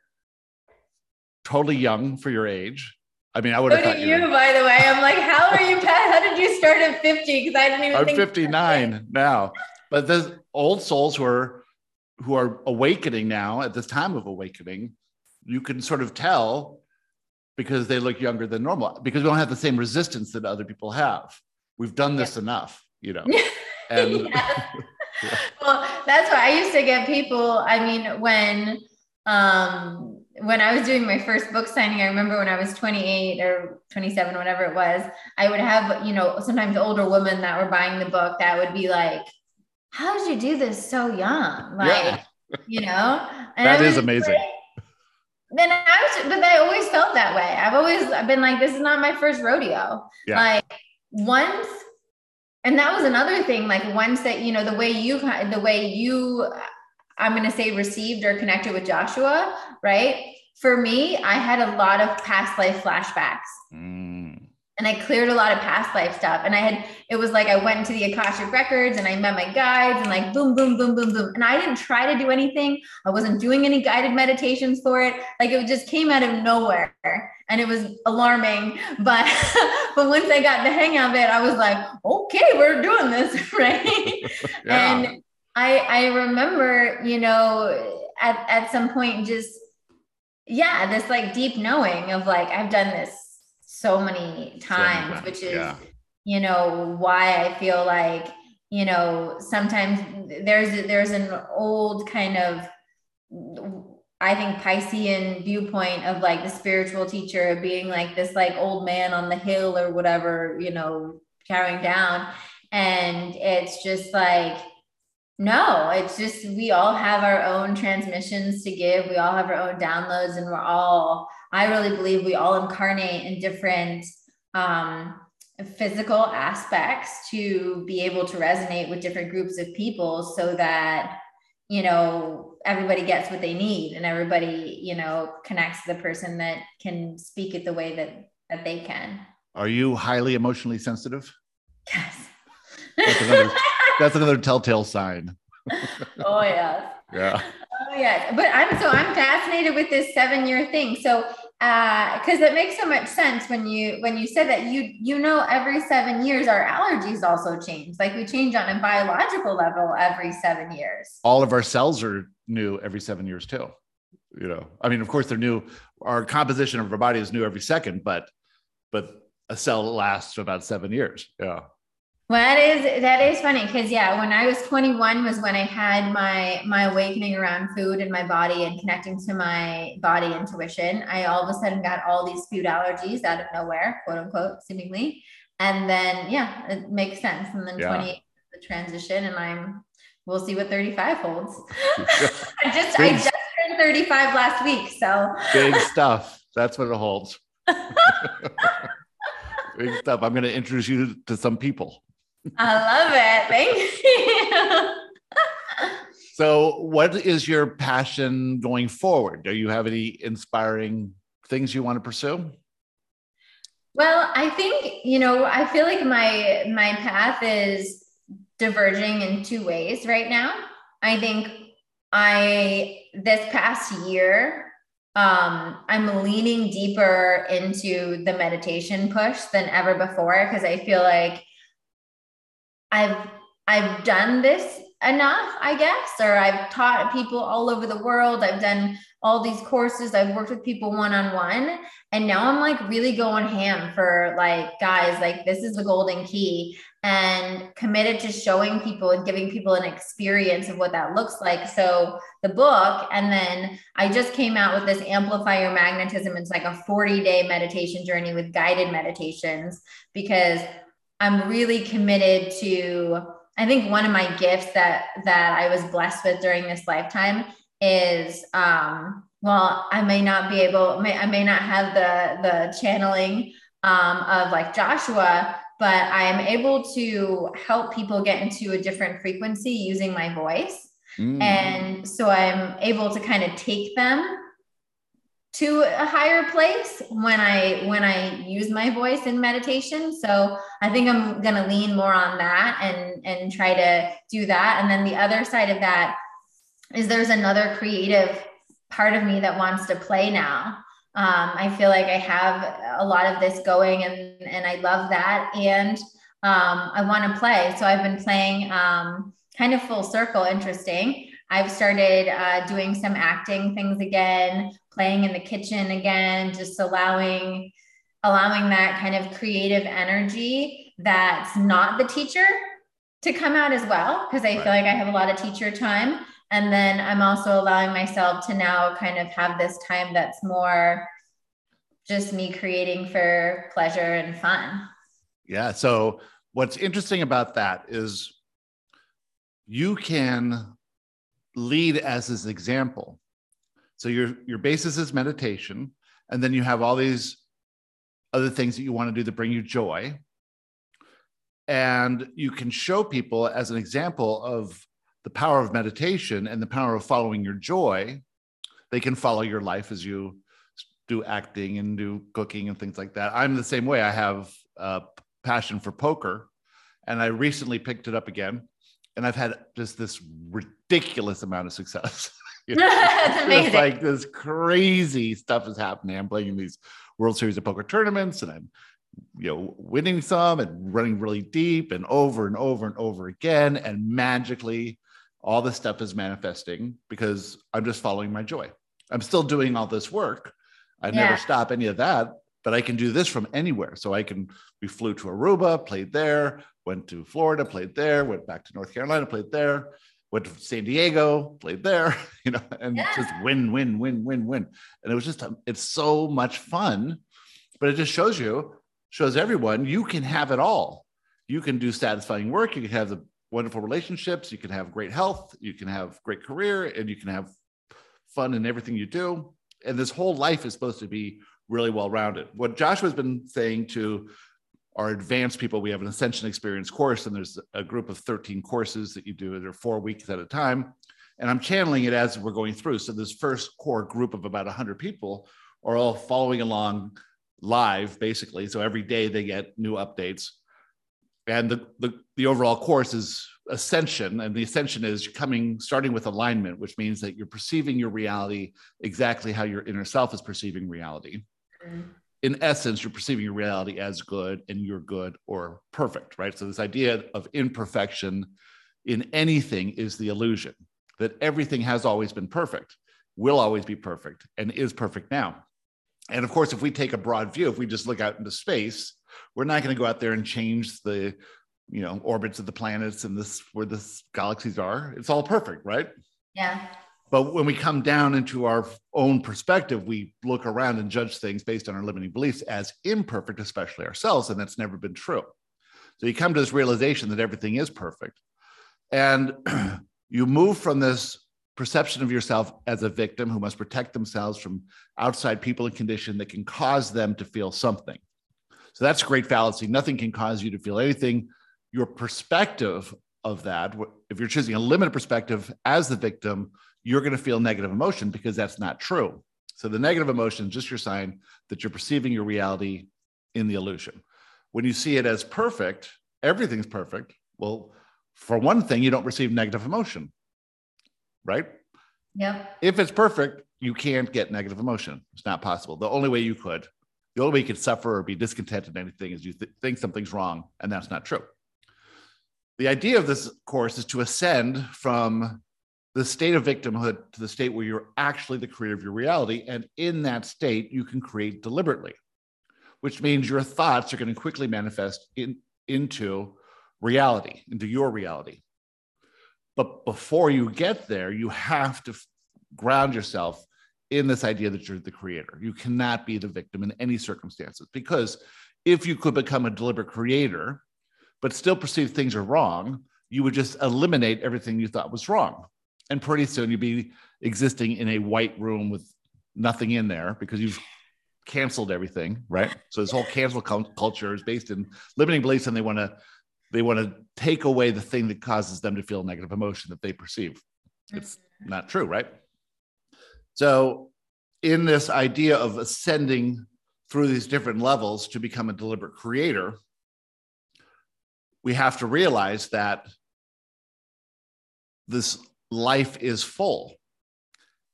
totally young for your age. I mean, I would have. So you, you by the way. I'm like, how are you, Pat? How did you start at 50? Because I didn't even. I'm 59 now, but the old souls who are who are awakening now at this time of awakening. You can sort of tell because they look younger than normal because we don't have the same resistance that other people have. We've done this yeah. enough, you know. And yeah. well, that's why I used to get people. I mean, when um when I was doing my first book signing, I remember when I was 28 or 27, whatever it was, I would have, you know, sometimes older women that were buying the book that would be like, How did you do this so young? Like, yeah. you know, and that is amazing. Like, then I was, but I always felt that way. I've always been like, this is not my first rodeo. Yeah. Like once, and that was another thing. Like once that you know the way you, the way you I'm going to say received or connected with Joshua, right? For me, I had a lot of past life flashbacks. Mm. And I cleared a lot of past life stuff. And I had, it was like I went into the Akashic Records and I met my guides and like boom, boom, boom, boom, boom. And I didn't try to do anything. I wasn't doing any guided meditations for it. Like it just came out of nowhere and it was alarming. But, but once I got the hang of it, I was like, okay, we're doing this. Right. yeah. And I I remember, you know, at at some point just yeah, this like deep knowing of like I've done this so many times, which is yeah. you know why I feel like you know sometimes there's there's an old kind of I think Piscean viewpoint of like the spiritual teacher being like this like old man on the hill or whatever, you know, carrying down. And it's just like no, it's just we all have our own transmissions to give. We all have our own downloads, and we're all, I really believe we all incarnate in different um, physical aspects to be able to resonate with different groups of people so that, you know, everybody gets what they need and everybody, you know, connects to the person that can speak it the way that, that they can. Are you highly emotionally sensitive? Yes. That's another, that's another telltale sign. oh yes. Yeah. Oh yes. But I'm so I'm fascinated with this seven year thing. So uh because it makes so much sense when you when you said that you you know every seven years our allergies also change. Like we change on a biological level every seven years. All of our cells are new every seven years too you know? I mean of course they're new. Our composition of our body is new every second but but a cell lasts about seven years. Yeah well, that is that is funny because yeah, when I was 21 was when I had my my awakening around food and my body and connecting to my body intuition. I all of a sudden got all these food allergies out of nowhere, quote unquote, seemingly. And then yeah, it makes sense. And then yeah. 28 the transition, and I'm we'll see what 35 holds. I just big, I just turned 35 last week, so big stuff. That's what it holds. big stuff. I'm going to introduce you to some people. I love it. Thank you. so, what is your passion going forward? Do you have any inspiring things you want to pursue? Well, I think, you know, I feel like my my path is diverging in two ways right now. I think I this past year um, I'm leaning deeper into the meditation push than ever before because I feel like I've I've done this enough, I guess, or I've taught people all over the world. I've done all these courses. I've worked with people one on one. And now I'm like really going ham for like, guys, like this is the golden key and committed to showing people and giving people an experience of what that looks like. So the book, and then I just came out with this Amplify Your Magnetism. It's like a 40 day meditation journey with guided meditations because I'm really committed to I think one of my gifts that that I was blessed with during this lifetime is um well I may not be able may, I may not have the the channeling um of like Joshua but I am able to help people get into a different frequency using my voice mm. and so I'm able to kind of take them to a higher place when I when I use my voice in meditation. So I think I'm gonna lean more on that and and try to do that. And then the other side of that is there's another creative part of me that wants to play now. Um, I feel like I have a lot of this going and and I love that. And um, I want to play. So I've been playing um, kind of full circle, interesting. I've started uh, doing some acting things again, playing in the kitchen again, just allowing allowing that kind of creative energy that's not the teacher to come out as well because I right. feel like I have a lot of teacher time and then I'm also allowing myself to now kind of have this time that's more just me creating for pleasure and fun. Yeah, so what's interesting about that is you can lead as his example so your your basis is meditation, and then you have all these other things that you want to do that bring you joy. And you can show people as an example of the power of meditation and the power of following your joy. They can follow your life as you do acting and do cooking and things like that. I'm the same way. I have a passion for poker, and I recently picked it up again, and I've had just this ridiculous amount of success. You know? That's amazing. It's like this crazy stuff is happening. I'm playing in these World Series of Poker tournaments and I'm you know winning some and running really deep and over and over and over again and magically all this stuff is manifesting because i'm just following my joy i'm still doing all this work i yeah. never stop any of that but i can do this from anywhere so i can we flew to aruba played there went to florida played there went back to north carolina played there went to San Diego, played there, you know, and yeah. just win, win, win, win, win. And it was just, um, it's so much fun, but it just shows you, shows everyone you can have it all. You can do satisfying work. You can have the wonderful relationships. You can have great health. You can have great career and you can have fun in everything you do. And this whole life is supposed to be really well rounded. What Joshua's been saying to our advanced people, we have an Ascension Experience course, and there's a group of 13 courses that you do. They're four weeks at a time. And I'm channeling it as we're going through. So this first core group of about 100 people are all following along live, basically. So every day they get new updates. And the, the, the overall course is ascension. And the ascension is coming, starting with alignment, which means that you're perceiving your reality exactly how your inner self is perceiving reality. In essence, you're perceiving your reality as good and you're good or perfect, right? So, this idea of imperfection in anything is the illusion that everything has always been perfect, will always be perfect, and is perfect now. And of course, if we take a broad view, if we just look out into space, we're not going to go out there and change the you know orbits of the planets and this where the galaxies are. It's all perfect, right? Yeah. But when we come down into our own perspective, we look around and judge things based on our limiting beliefs as imperfect, especially ourselves. And that's never been true. So you come to this realization that everything is perfect. And you move from this perception of yourself as a victim who must protect themselves from outside people and condition that can cause them to feel something. So that's a great fallacy. Nothing can cause you to feel anything. Your perspective of that, if you're choosing a limited perspective as the victim, you're going to feel negative emotion because that's not true. So the negative emotion is just your sign that you're perceiving your reality in the illusion. When you see it as perfect, everything's perfect. Well, for one thing, you don't receive negative emotion, right? Yeah. If it's perfect, you can't get negative emotion. It's not possible. The only way you could, the only way you could suffer or be discontented in anything is you th- think something's wrong, and that's not true. The idea of this course is to ascend from the state of victimhood to the state where you're actually the creator of your reality. And in that state, you can create deliberately, which means your thoughts are going to quickly manifest in, into reality, into your reality. But before you get there, you have to ground yourself in this idea that you're the creator. You cannot be the victim in any circumstances because if you could become a deliberate creator, but still perceive things are wrong, you would just eliminate everything you thought was wrong. And pretty soon you'd be existing in a white room with nothing in there because you've canceled everything, right? So this whole cancel culture is based in limiting beliefs, and they want to they want to take away the thing that causes them to feel negative emotion that they perceive. It's mm-hmm. not true, right? So, in this idea of ascending through these different levels to become a deliberate creator, we have to realize that this life is full.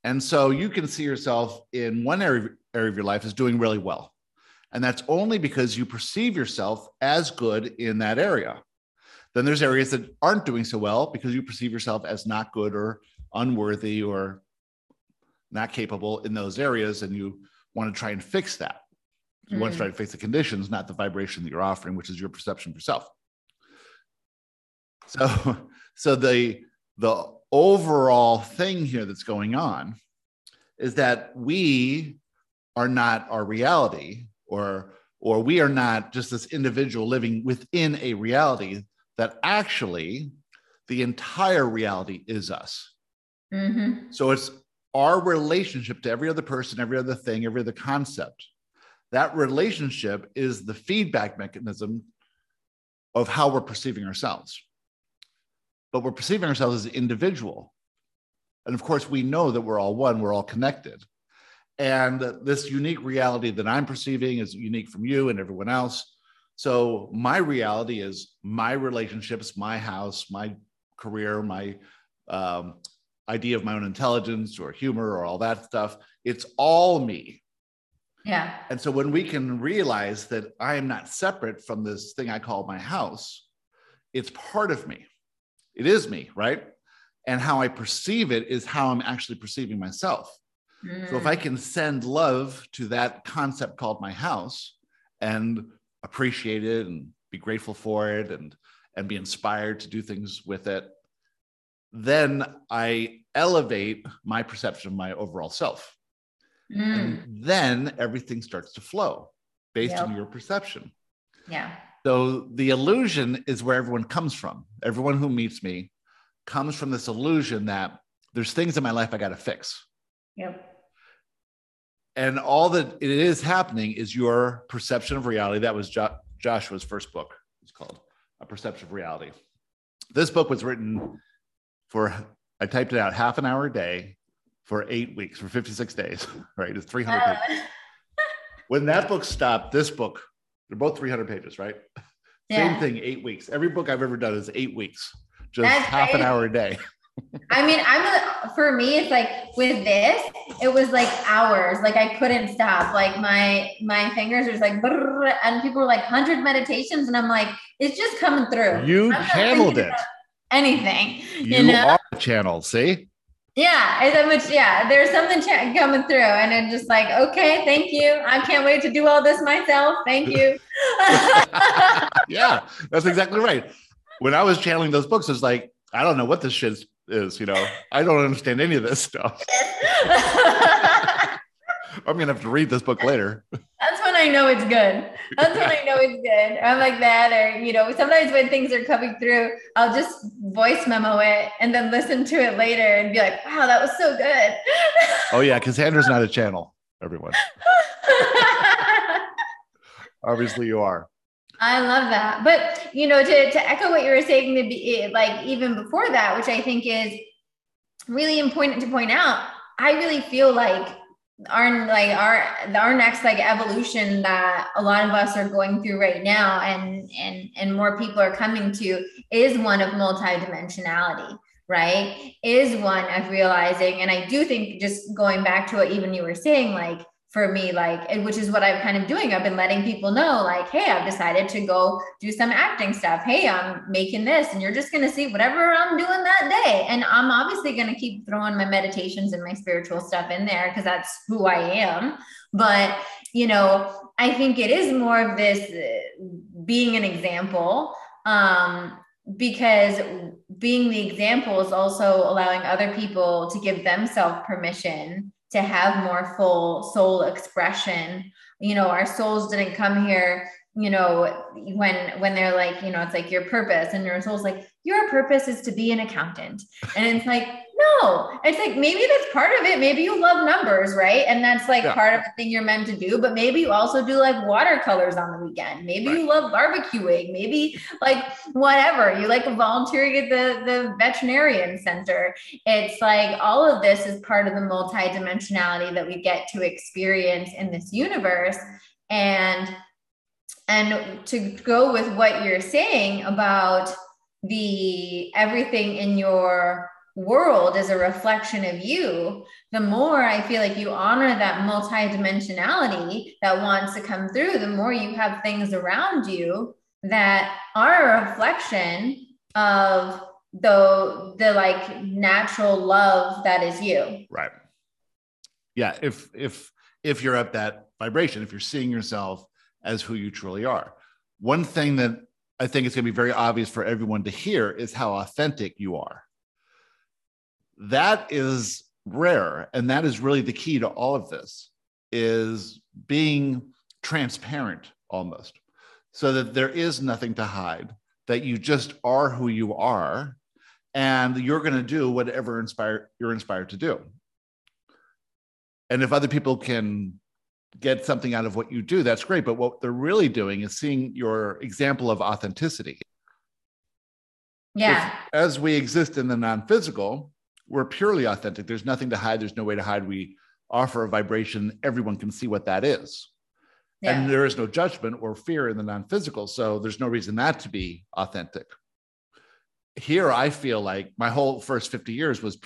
And so you can see yourself in one area, area of your life as doing really well. And that's only because you perceive yourself as good in that area. Then there's areas that aren't doing so well because you perceive yourself as not good or unworthy or not capable in those areas. And you want to try and fix that. You mm want to try to fix the conditions, not the vibration that you're offering, which is your perception of yourself. So, so the the overall thing here that's going on is that we are not our reality, or or we are not just this individual living within a reality that actually the entire reality is us. Mm-hmm. So it's our relationship to every other person, every other thing, every other concept. That relationship is the feedback mechanism of how we're perceiving ourselves. But we're perceiving ourselves as individual. And of course, we know that we're all one, we're all connected. And this unique reality that I'm perceiving is unique from you and everyone else. So my reality is my relationships, my house, my career, my um, idea of my own intelligence or humor or all that stuff. It's all me. Yeah. And so when we can realize that I am not separate from this thing I call my house, it's part of me. It is me, right? And how I perceive it is how I'm actually perceiving myself. Mm. So if I mm. can send love to that concept called my house and appreciate it and be grateful for it and and be inspired to do things with it then i elevate my perception of my overall self mm. and then everything starts to flow based yep. on your perception yeah so the illusion is where everyone comes from everyone who meets me comes from this illusion that there's things in my life i got to fix yep and all that it is happening is your perception of reality. That was jo- Joshua's first book. It's called A Perception of Reality. This book was written for, I typed it out half an hour a day for eight weeks, for 56 days, right? It's 300 uh. pages. When that book stopped, this book, they're both 300 pages, right? Yeah. Same thing, eight weeks. Every book I've ever done is eight weeks, just That's half an hour a day. I mean, I'm a, for me, it's like with this, it was like hours. Like I couldn't stop. Like my my fingers are just like, and people were like hundred meditations, and I'm like, it's just coming through. You channeled it. Anything. You, you know? are channel. See. Yeah, that much. Yeah, there's something ch- coming through, and it's just like, okay, thank you. I can't wait to do all this myself. Thank you. yeah, that's exactly right. When I was channeling those books, it's like I don't know what this shit's is. You know, I don't understand any of this stuff. I'm gonna have to read this book later. That's when I know it's good. That's when I know it's good. I'm like that, or you know, sometimes when things are coming through, I'll just voice memo it and then listen to it later and be like, "Wow, that was so good." oh yeah, because Cassandra's not a channel. Everyone. Obviously, you are. I love that. But you know, to to echo what you were saying, to be like even before that, which I think is really important to point out. I really feel like our like our our next like evolution that a lot of us are going through right now and and and more people are coming to is one of multidimensionality right, is one of realizing. And I do think just going back to what even you were saying, like for me, like, which is what I'm kind of doing. I've been letting people know, like, hey, I've decided to go do some acting stuff. Hey, I'm making this, and you're just going to see whatever I'm doing that day. And I'm obviously going to keep throwing my meditations and my spiritual stuff in there because that's who I am. But, you know, I think it is more of this uh, being an example um, because being the example is also allowing other people to give themselves permission to have more full soul expression. You know our souls didn't come here you know when when they're like you know it's like your purpose. And your soul's like your purpose is to be an accountant. And it's like no, it's like maybe that's part of it. Maybe you love numbers, right? And that's like yeah. part of the thing you're meant to do. But maybe you also do like watercolors on the weekend. Maybe right. you love barbecuing. Maybe like whatever. You like volunteering at the, the veterinarian center. It's like all of this is part of the multidimensionality that we get to experience in this universe. And and to go with what you're saying about the everything in your world is a reflection of you, the more I feel like you honor that multidimensionality that wants to come through, the more you have things around you that are a reflection of the the like natural love that is you. Right. Yeah, if if if you're at that vibration, if you're seeing yourself as who you truly are. One thing that I think is going to be very obvious for everyone to hear is how authentic you are that is rare and that is really the key to all of this is being transparent almost so that there is nothing to hide that you just are who you are and you're going to do whatever inspire you're inspired to do. And if other people can get something out of what you do that's great but what they're really doing is seeing your example of authenticity. Yeah. As we exist in the non-physical we're purely authentic. There's nothing to hide. There's no way to hide. We offer a vibration. Everyone can see what that is. Yeah. And there is no judgment or fear in the non physical. So there's no reason that to be authentic. Here, I feel like my whole first 50 years was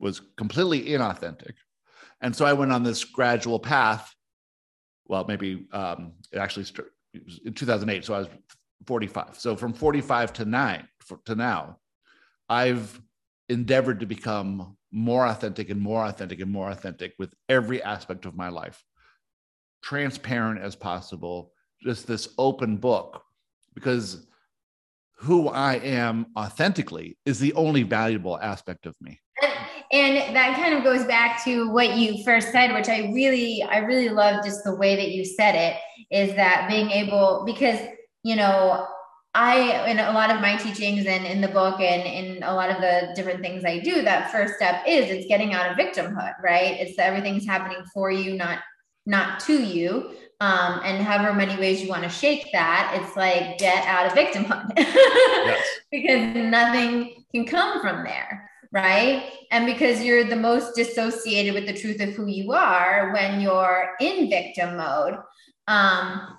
was completely inauthentic. And so I went on this gradual path. Well, maybe um, it actually started in 2008. So I was 45. So from 45 to nine to now, I've endeavored to become more authentic and more authentic and more authentic with every aspect of my life, transparent as possible, just this open book, because who I am authentically is the only valuable aspect of me. And that kind of goes back to what you first said, which I really, I really love just the way that you said it is that being able, because, you know, I, in a lot of my teachings and in the book and in a lot of the different things I do, that first step is it's getting out of victimhood, right? It's that everything's happening for you, not not to you. Um, and however many ways you want to shake that, it's like get out of victimhood yes. because nothing can come from there, right? And because you're the most dissociated with the truth of who you are when you're in victim mode. Um,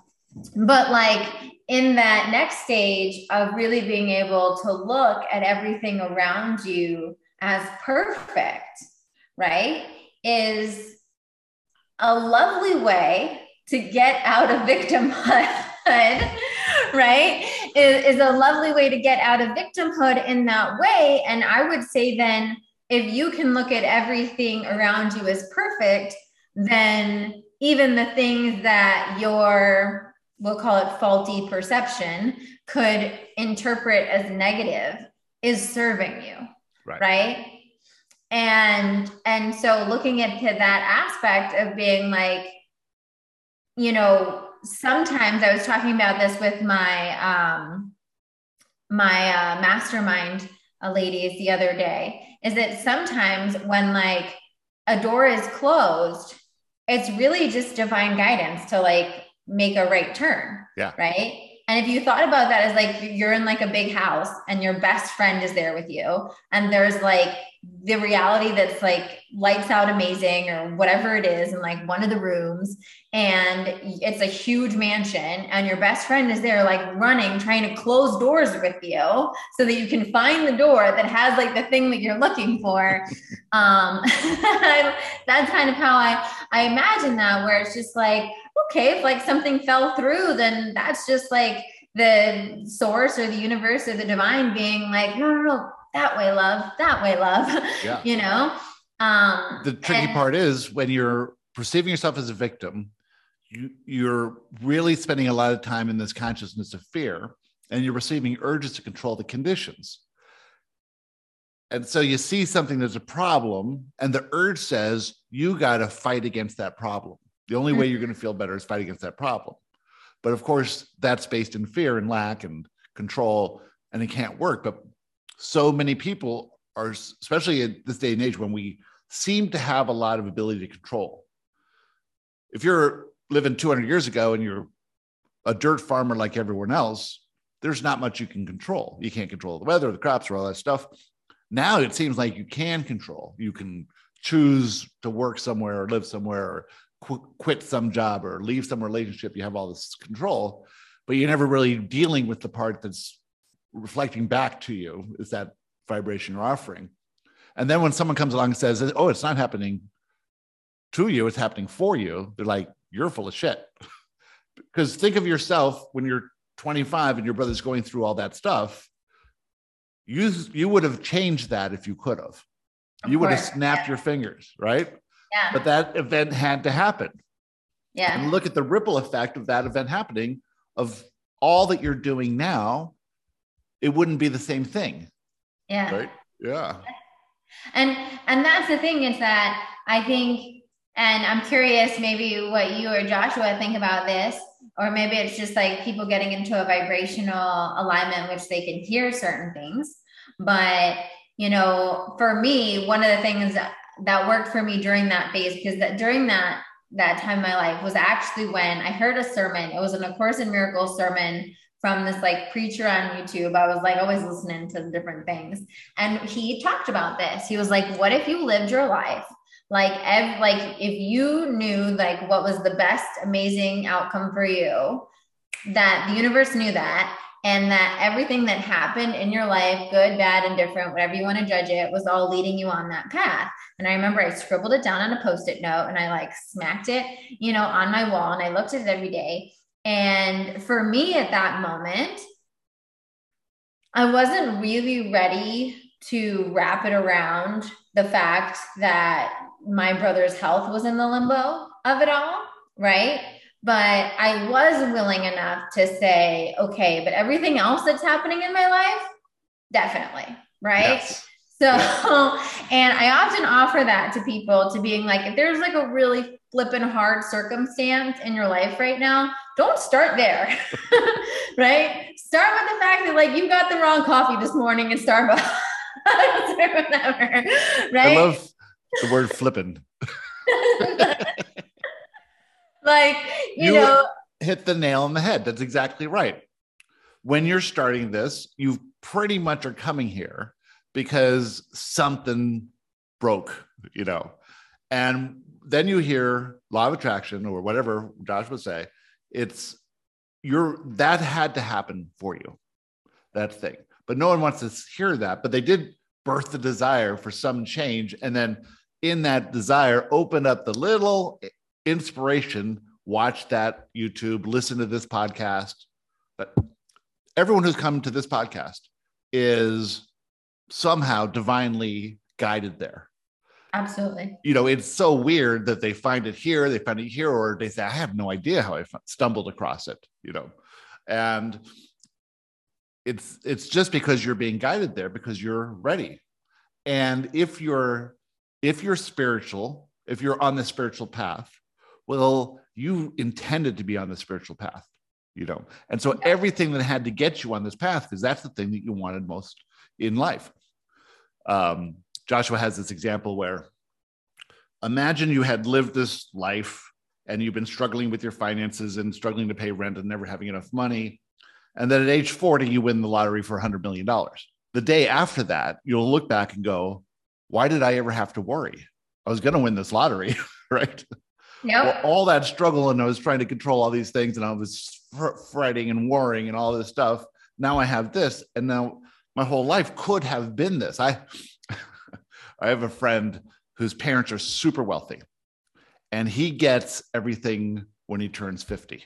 but like in that next stage of really being able to look at everything around you as perfect, right, is a lovely way to get out of victimhood. right is, is a lovely way to get out of victimhood in that way and i would say then if you can look at everything around you as perfect then even the things that you're we'll call it faulty perception could interpret as negative is serving you right, right? and and so looking into that aspect of being like you know sometimes i was talking about this with my um my uh, mastermind uh, ladies the other day is that sometimes when like a door is closed it's really just divine guidance to like make a right turn. Yeah. Right. and if you thought about that as like you're in like a big house and your best friend is there with you, and there's like the reality that's like lights out amazing or whatever it is in like one of the rooms and it's a huge mansion and your best friend is there like running trying to close doors with you so that you can find the door that has like the thing that you're looking for. Um that's kind of how i i imagine that where it's just like okay if like something fell through then that's just like the source or the universe or the divine being like no no no that way love that way love yeah. you know? Um the tricky and- part is when you're perceiving yourself as a victim you you're really spending a lot of time in this consciousness of fear and you're receiving urges to control the conditions. And so you see something that's a problem and the urge says you got to fight against that problem. The only way you're going to feel better is fight against that problem. But of course that's based in fear and lack and control and it can't work. But so many people are, especially at this day and age when we seem to have a lot of ability to control. If you're living 200 years ago and you're a dirt farmer like everyone else, there's not much you can control. You can't control the weather, the crops, or all that stuff. Now it seems like you can control. You can choose to work somewhere or live somewhere or qu- quit some job or leave some relationship. You have all this control, but you're never really dealing with the part that's reflecting back to you is that vibration you're offering. And then when someone comes along and says, "Oh, it's not happening to you; it's happening for you," they're like, "You're full of shit." because think of yourself when you're 25 and your brother's going through all that stuff. You you would have changed that if you could have. Of you would have snapped yeah. your fingers, right? Yeah. But that event had to happen. Yeah. And look at the ripple effect of that event happening of all that you're doing now it wouldn't be the same thing. Yeah. Right. Yeah. And and that's the thing is that I think, and I'm curious maybe what you or Joshua think about this, or maybe it's just like people getting into a vibrational alignment which they can hear certain things. But you know, for me, one of the things that, that worked for me during that phase, because that during that that time in my life was actually when I heard a sermon. It was an A Course in Miracles sermon from this like preacher on YouTube. I was like always listening to different things. And he talked about this. He was like, what if you lived your life like ev- like if you knew like what was the best amazing outcome for you, that the universe knew that and that everything that happened in your life, good, bad, and different, whatever you want to judge it, was all leading you on that path. And I remember I scribbled it down on a post-it note and I like smacked it, you know, on my wall and I looked at it every day. And for me at that moment, I wasn't really ready to wrap it around the fact that my brother's health was in the limbo of it all, right? But I was willing enough to say, okay, but everything else that's happening in my life, definitely, right? Yes. So, and I often offer that to people to being like, if there's like a really flipping hard circumstance in your life right now, don't start there. right? Start with the fact that like you got the wrong coffee this morning in Starbucks or whatever. Right. I love the word flipping. like, you, you know, hit the nail on the head. That's exactly right. When you're starting this, you pretty much are coming here because something broke, you know. And then you hear law of attraction or whatever Josh would say. It's you're that had to happen for you, that thing. But no one wants to hear that. But they did birth the desire for some change. And then in that desire, open up the little inspiration, watch that YouTube, listen to this podcast. But everyone who's come to this podcast is somehow divinely guided there. Absolutely. You know, it's so weird that they find it here, they find it here, or they say, I have no idea how I stumbled across it, you know. And it's it's just because you're being guided there because you're ready. And if you're if you're spiritual, if you're on the spiritual path, well, you intended to be on the spiritual path, you know. And so everything that had to get you on this path, because that's the thing that you wanted most in life. Um, Joshua has this example where imagine you had lived this life and you've been struggling with your finances and struggling to pay rent and never having enough money. And then at age 40, you win the lottery for $100 million. The day after that, you'll look back and go, why did I ever have to worry? I was going to win this lottery, right? Yep. Well, all that struggle and I was trying to control all these things and I was fr- fretting and worrying and all this stuff. Now I have this, and now my whole life could have been this. I I have a friend whose parents are super wealthy, and he gets everything when he turns 50.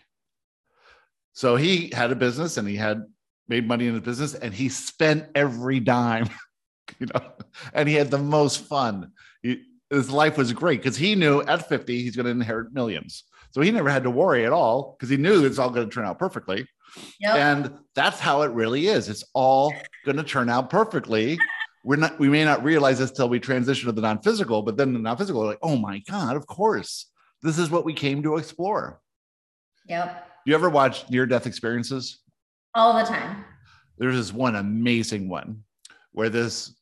So he had a business and he had made money in his business and he spent every dime, you know, and he had the most fun. He, his life was great because he knew at 50 he's going to inherit millions. So he never had to worry at all because he knew it's all going to turn out perfectly. Yep. And that's how it really is. It's all going to turn out perfectly. We're not, we may not realize this till we transition to the non physical, but then the non physical, are like, oh my God, of course. This is what we came to explore. Yep. You ever watch near death experiences? All the time. There's this one amazing one where this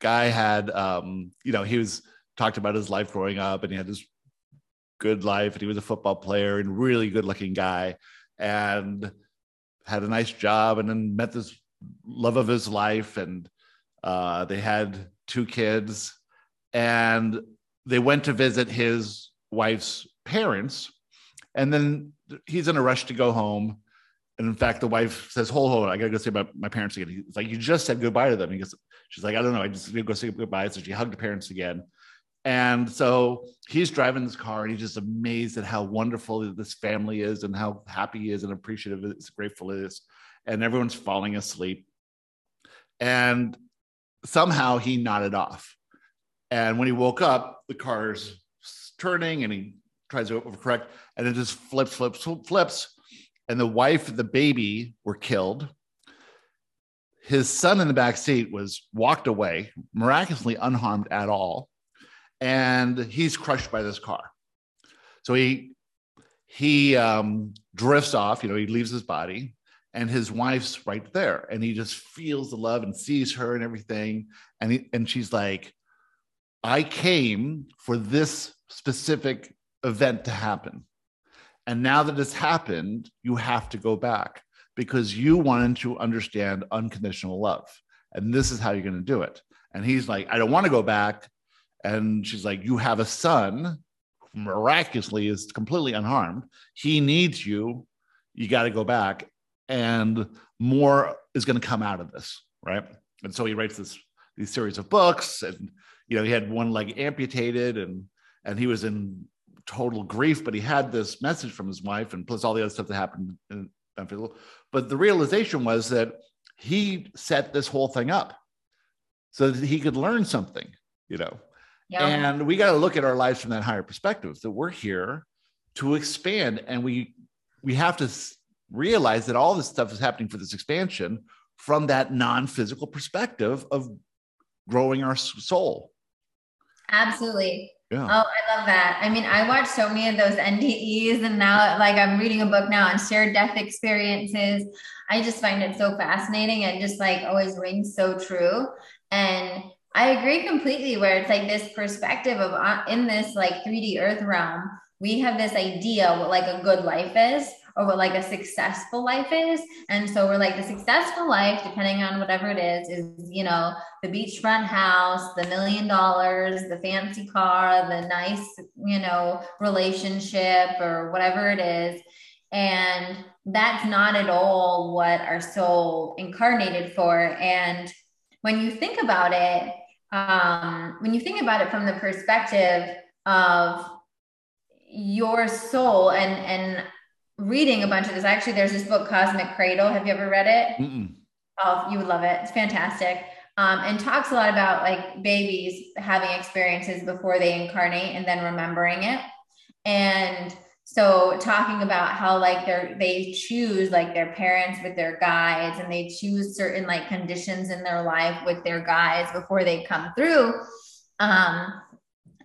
guy had, um, you know, he was talked about his life growing up and he had this good life and he was a football player and really good looking guy and had a nice job and then met this love of his life and uh, they had two kids and they went to visit his wife's parents. And then he's in a rush to go home. And in fact the wife says hold hold on, i gotta go see my, my parents again. He's like you just said goodbye to them. He goes she's like i don't know i just need to go say goodbye. So she hugged the parents again. And so he's driving this car and he's just amazed at how wonderful this family is and how happy he is and appreciative is, grateful is. And everyone's falling asleep. And somehow he nodded off. And when he woke up, the car's turning and he tries to overcorrect and it just flips, flips, flips. And the wife the baby were killed. His son in the back seat was walked away, miraculously unharmed at all and he's crushed by this car. So he he um, drifts off. You know, he leaves his body, and his wife's right there, and he just feels the love and sees her and everything, and he, and she's like, "I came for this specific event to happen, and now that it's happened, you have to go back because you wanted to understand unconditional love, and this is how you're going to do it." And he's like, "I don't want to go back." And she's like, You have a son, miraculously is completely unharmed. He needs you. You got to go back. And more is going to come out of this. Right. And so he writes this these series of books. And, you know, he had one leg amputated and and he was in total grief, but he had this message from his wife and plus all the other stuff that happened in But the realization was that he set this whole thing up so that he could learn something, you know. Yeah. And we got to look at our lives from that higher perspective that we're here to expand and we we have to realize that all this stuff is happening for this expansion from that non-physical perspective of growing our soul. Absolutely. Yeah. Oh, I love that. I mean, I watched so many of those NDEs, and now, like, I'm reading a book now on shared death experiences. I just find it so fascinating and just like always rings so true. And I agree completely where it's like this perspective of uh, in this like 3D earth realm, we have this idea what like a good life is or what like a successful life is. And so we're like the successful life, depending on whatever it is, is, you know, the beachfront house, the million dollars, the fancy car, the nice, you know, relationship or whatever it is. And that's not at all what our soul incarnated for. And when you think about it, um, when you think about it from the perspective of your soul and and reading a bunch of this, actually, there's this book, Cosmic Cradle. Have you ever read it? Mm-mm. Oh, you would love it. It's fantastic. Um, and talks a lot about like babies having experiences before they incarnate and then remembering it. And so talking about how like they're they choose like their parents with their guides and they choose certain like conditions in their life with their guides before they come through um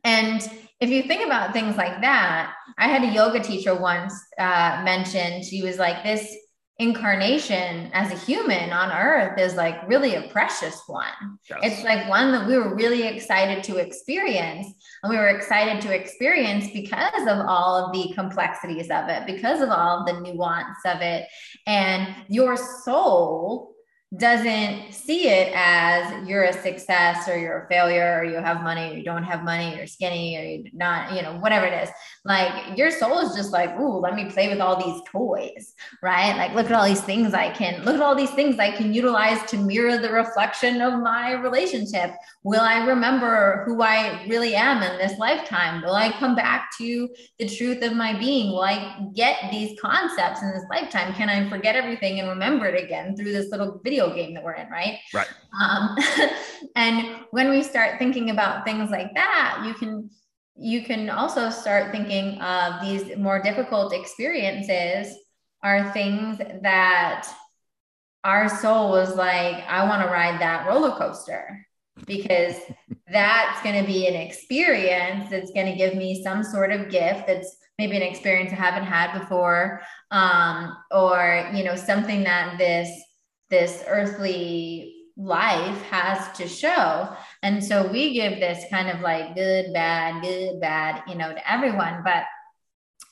and if you think about things like that i had a yoga teacher once uh mention she was like this incarnation as a human on earth is like really a precious one. Yes. It's like one that we were really excited to experience. And we were excited to experience because of all of the complexities of it, because of all of the nuance of it. And your soul doesn't see it as you're a success or you're a failure or you have money or you don't have money or you're skinny or you're not, you know, whatever it is. Like your soul is just like, ooh, let me play with all these toys, right? Like, look at all these things I can, look at all these things I can utilize to mirror the reflection of my relationship. Will I remember who I really am in this lifetime? Will I come back to the truth of my being? Will I get these concepts in this lifetime? Can I forget everything and remember it again through this little video? Video game that we're in, right? Right. Um, and when we start thinking about things like that, you can you can also start thinking of these more difficult experiences are things that our soul was like, I want to ride that roller coaster because that's going to be an experience that's going to give me some sort of gift that's maybe an experience I haven't had before, um, or you know something that this this earthly life has to show. And so we give this kind of like good, bad, good, bad, you know, to everyone. But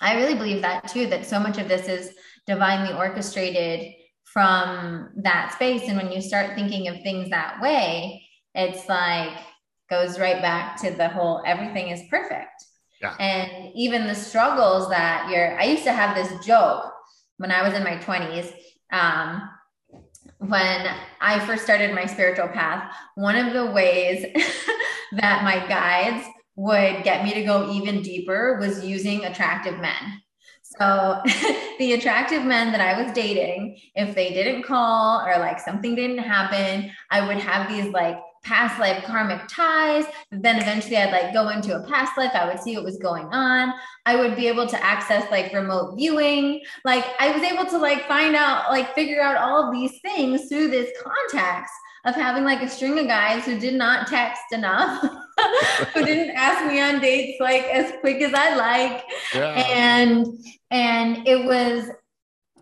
I really believe that too, that so much of this is divinely orchestrated from that space. And when you start thinking of things that way, it's like goes right back to the whole everything is perfect. Yeah. And even the struggles that you're, I used to have this joke when I was in my 20s. Um, when I first started my spiritual path, one of the ways that my guides would get me to go even deeper was using attractive men. So the attractive men that I was dating, if they didn't call or like something didn't happen, I would have these like past life karmic ties. Then eventually I'd like go into a past life. I would see what was going on. I would be able to access like remote viewing. Like I was able to like find out, like figure out all of these things through this context of having like a string of guys who did not text enough, who didn't ask me on dates like as quick as I like. Yeah. And and it was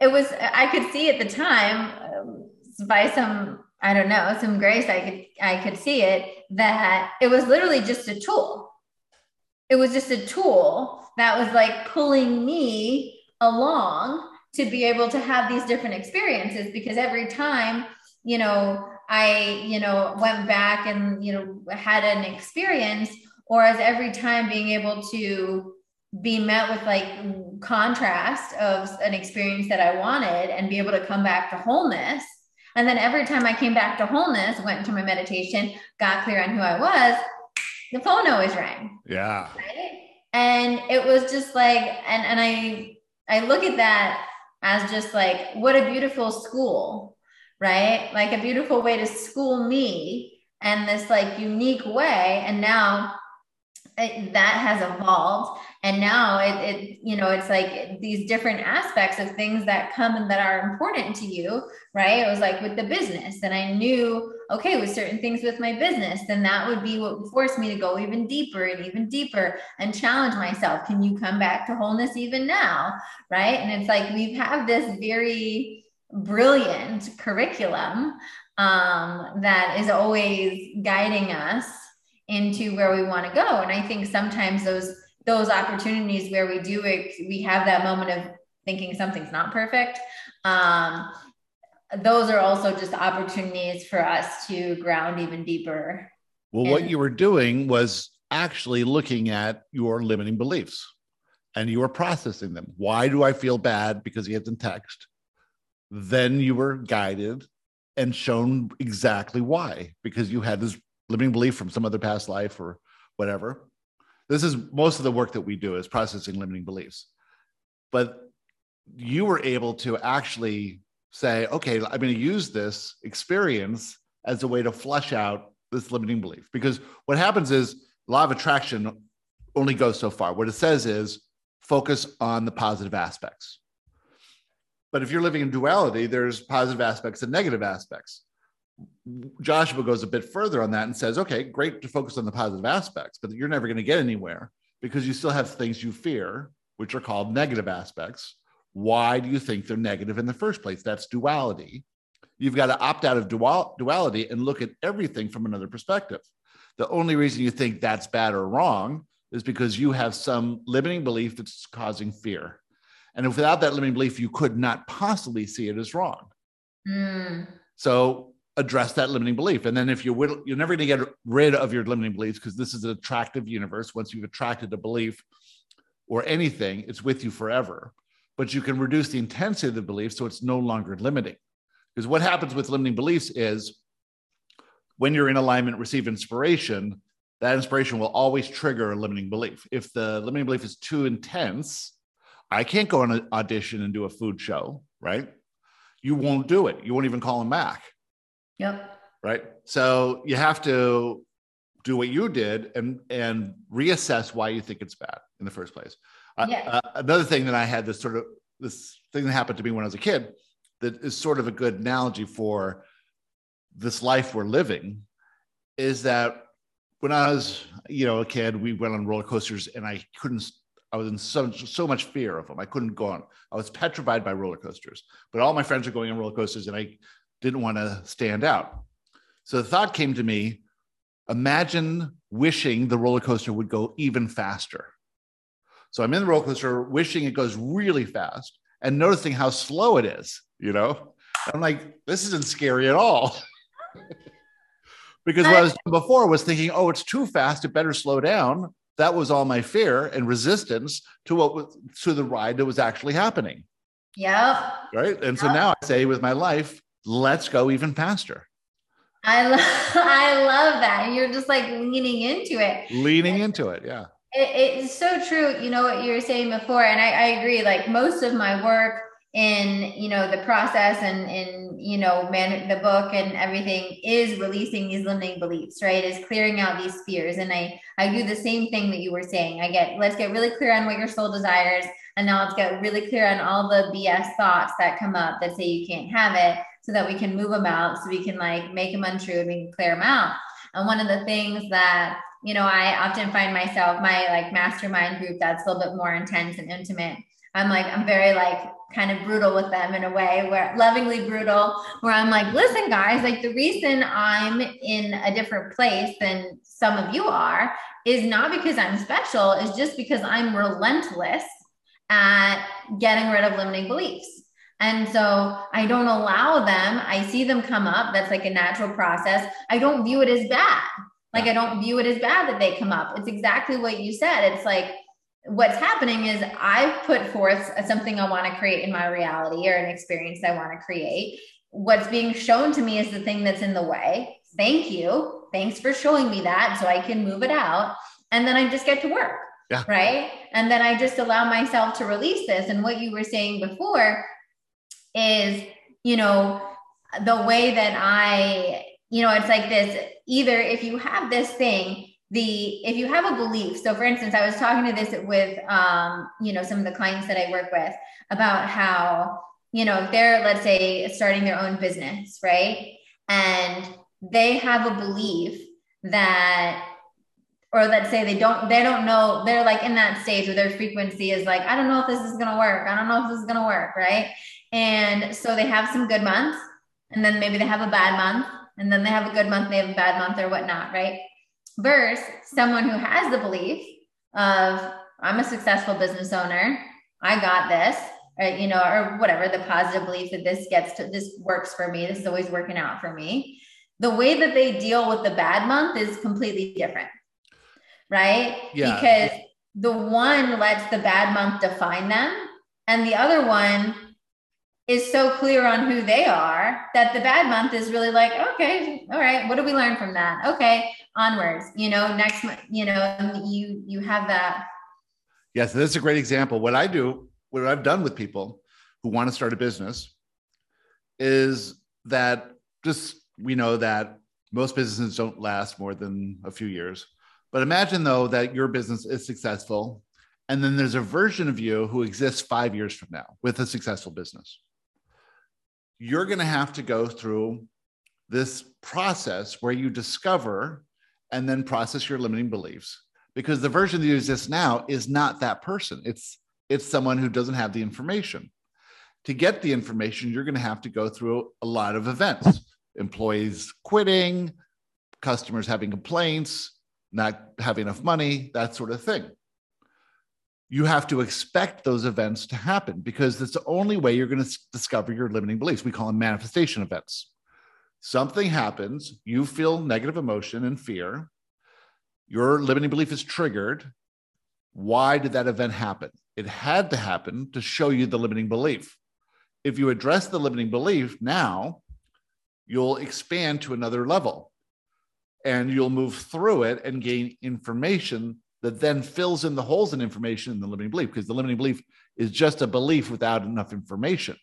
it was I could see at the time um, by some I don't know, some grace, I could I could see it that it was literally just a tool. It was just a tool that was like pulling me along to be able to have these different experiences because every time, you know, I, you know, went back and, you know, had an experience, or as every time being able to be met with like contrast of an experience that I wanted and be able to come back to wholeness and then every time I came back to wholeness, went into my meditation, got clear on who I was, the phone always rang. Yeah. Right? And it was just like, and and I I look at that as just like what a beautiful school, right? Like a beautiful way to school me and this like unique way. And now it, that has evolved and now it, it you know it's like these different aspects of things that come and that are important to you right? It was like with the business and i knew okay with certain things with my business then that would be what forced me to go even deeper and even deeper and challenge myself. Can you come back to wholeness even now? Right? And it's like we have this very brilliant curriculum um, that is always guiding us into where we want to go. And i think sometimes those those opportunities where we do it, we have that moment of thinking something's not perfect. Um, those are also just opportunities for us to ground even deeper. Well, what you were doing was actually looking at your limiting beliefs and you were processing them. Why do I feel bad because he hasn't text? Then you were guided and shown exactly why, because you had this limiting belief from some other past life or whatever this is most of the work that we do is processing limiting beliefs. But you were able to actually say okay i'm going to use this experience as a way to flush out this limiting belief. Because what happens is law of attraction only goes so far. What it says is focus on the positive aspects. But if you're living in duality there's positive aspects and negative aspects Joshua goes a bit further on that and says, okay, great to focus on the positive aspects, but you're never going to get anywhere because you still have things you fear, which are called negative aspects. why do you think they're negative in the first place? That's duality. You've got to opt out of dual, duality and look at everything from another perspective. The only reason you think that's bad or wrong is because you have some limiting belief that's causing fear. And if without that limiting belief, you could not possibly see it as wrong. Mm. So address that limiting belief. And then if you will, you're never going to get rid of your limiting beliefs because this is an attractive universe. Once you've attracted a belief or anything, it's with you forever. But you can reduce the intensity of the belief so it's no longer limiting. Because what happens with limiting beliefs is when you're in alignment, receive inspiration, that inspiration will always trigger a limiting belief. If the limiting belief is too intense, I can't go on an audition and do a food show, right? You won't do it. You won't even call them back. Yep. Right. So you have to do what you did and and reassess why you think it's bad in the first place. Yeah. Uh, uh, another thing that I had this sort of this thing that happened to me when I was a kid that is sort of a good analogy for this life we're living is that when I was, you know, a kid, we went on roller coasters and I couldn't, I was in so, so much fear of them. I couldn't go on. I was petrified by roller coasters, but all my friends were going on roller coasters and I didn't want to stand out. So the thought came to me imagine wishing the roller coaster would go even faster. So I'm in the roller coaster, wishing it goes really fast and noticing how slow it is, you know? I'm like, this isn't scary at all. because what I was doing before was thinking, oh, it's too fast, it better slow down. That was all my fear and resistance to what was to the ride that was actually happening. Yep. Right. And yep. so now I say with my life, let's go even faster. I love I love that. You're just like leaning into it. Leaning into it, yeah. It, it's so true. You know what you were saying before, and I, I agree. Like most of my work in you know the process and in you know man the book and everything is releasing these limiting beliefs right is clearing out these fears and i i do the same thing that you were saying i get let's get really clear on what your soul desires and now let's get really clear on all the bs thoughts that come up that say you can't have it so that we can move them out so we can like make them untrue and we can clear them out. And one of the things that you know i often find myself my like mastermind group that's a little bit more intense and intimate i'm like i'm very like kind of brutal with them in a way where lovingly brutal where i'm like listen guys like the reason i'm in a different place than some of you are is not because i'm special is just because i'm relentless at getting rid of limiting beliefs and so i don't allow them i see them come up that's like a natural process i don't view it as bad like i don't view it as bad that they come up it's exactly what you said it's like what's happening is I've put forth something I want to create in my reality or an experience I want to create. What's being shown to me is the thing that's in the way. Thank you. Thanks for showing me that so I can move it out. And then I just get to work. Yeah. Right. And then I just allow myself to release this. And what you were saying before is, you know, the way that I, you know, it's like this either if you have this thing, the if you have a belief so for instance i was talking to this with um, you know some of the clients that i work with about how you know they're let's say starting their own business right? And they have a belief that or let's say they don't they don't know they're like in that stage where their frequency is like i don't know if this is going to work i don't know if this is going to work right and so they have some good months and then maybe they have a bad month and then they have a good month they have a bad month or whatnot right versus someone who has the belief of I'm a successful business owner, I got this, or you know, or whatever the positive belief that this gets to this works for me, this is always working out for me. The way that they deal with the bad month is completely different. Right? Yeah. Because the one lets the bad month define them, and the other one is so clear on who they are that the bad month is really like, okay, all right, what do we learn from that? Okay, onwards you know next month, you know you you have that yes this is a great example what i do what i've done with people who want to start a business is that just we know that most businesses don't last more than a few years but imagine though that your business is successful and then there's a version of you who exists five years from now with a successful business. You're going to have to go through this process where you discover and then process your limiting beliefs because the version that exists now is not that person. It's it's someone who doesn't have the information. To get the information, you're going to have to go through a lot of events. Employees quitting, customers having complaints, not having enough money, that sort of thing. You have to expect those events to happen because that's the only way you're going to discover your limiting beliefs. We call them manifestation events. Something happens, you feel negative emotion and fear, your limiting belief is triggered. Why did that event happen? It had to happen to show you the limiting belief. If you address the limiting belief now, you'll expand to another level and you'll move through it and gain information that then fills in the holes in information in the limiting belief because the limiting belief is just a belief without enough information.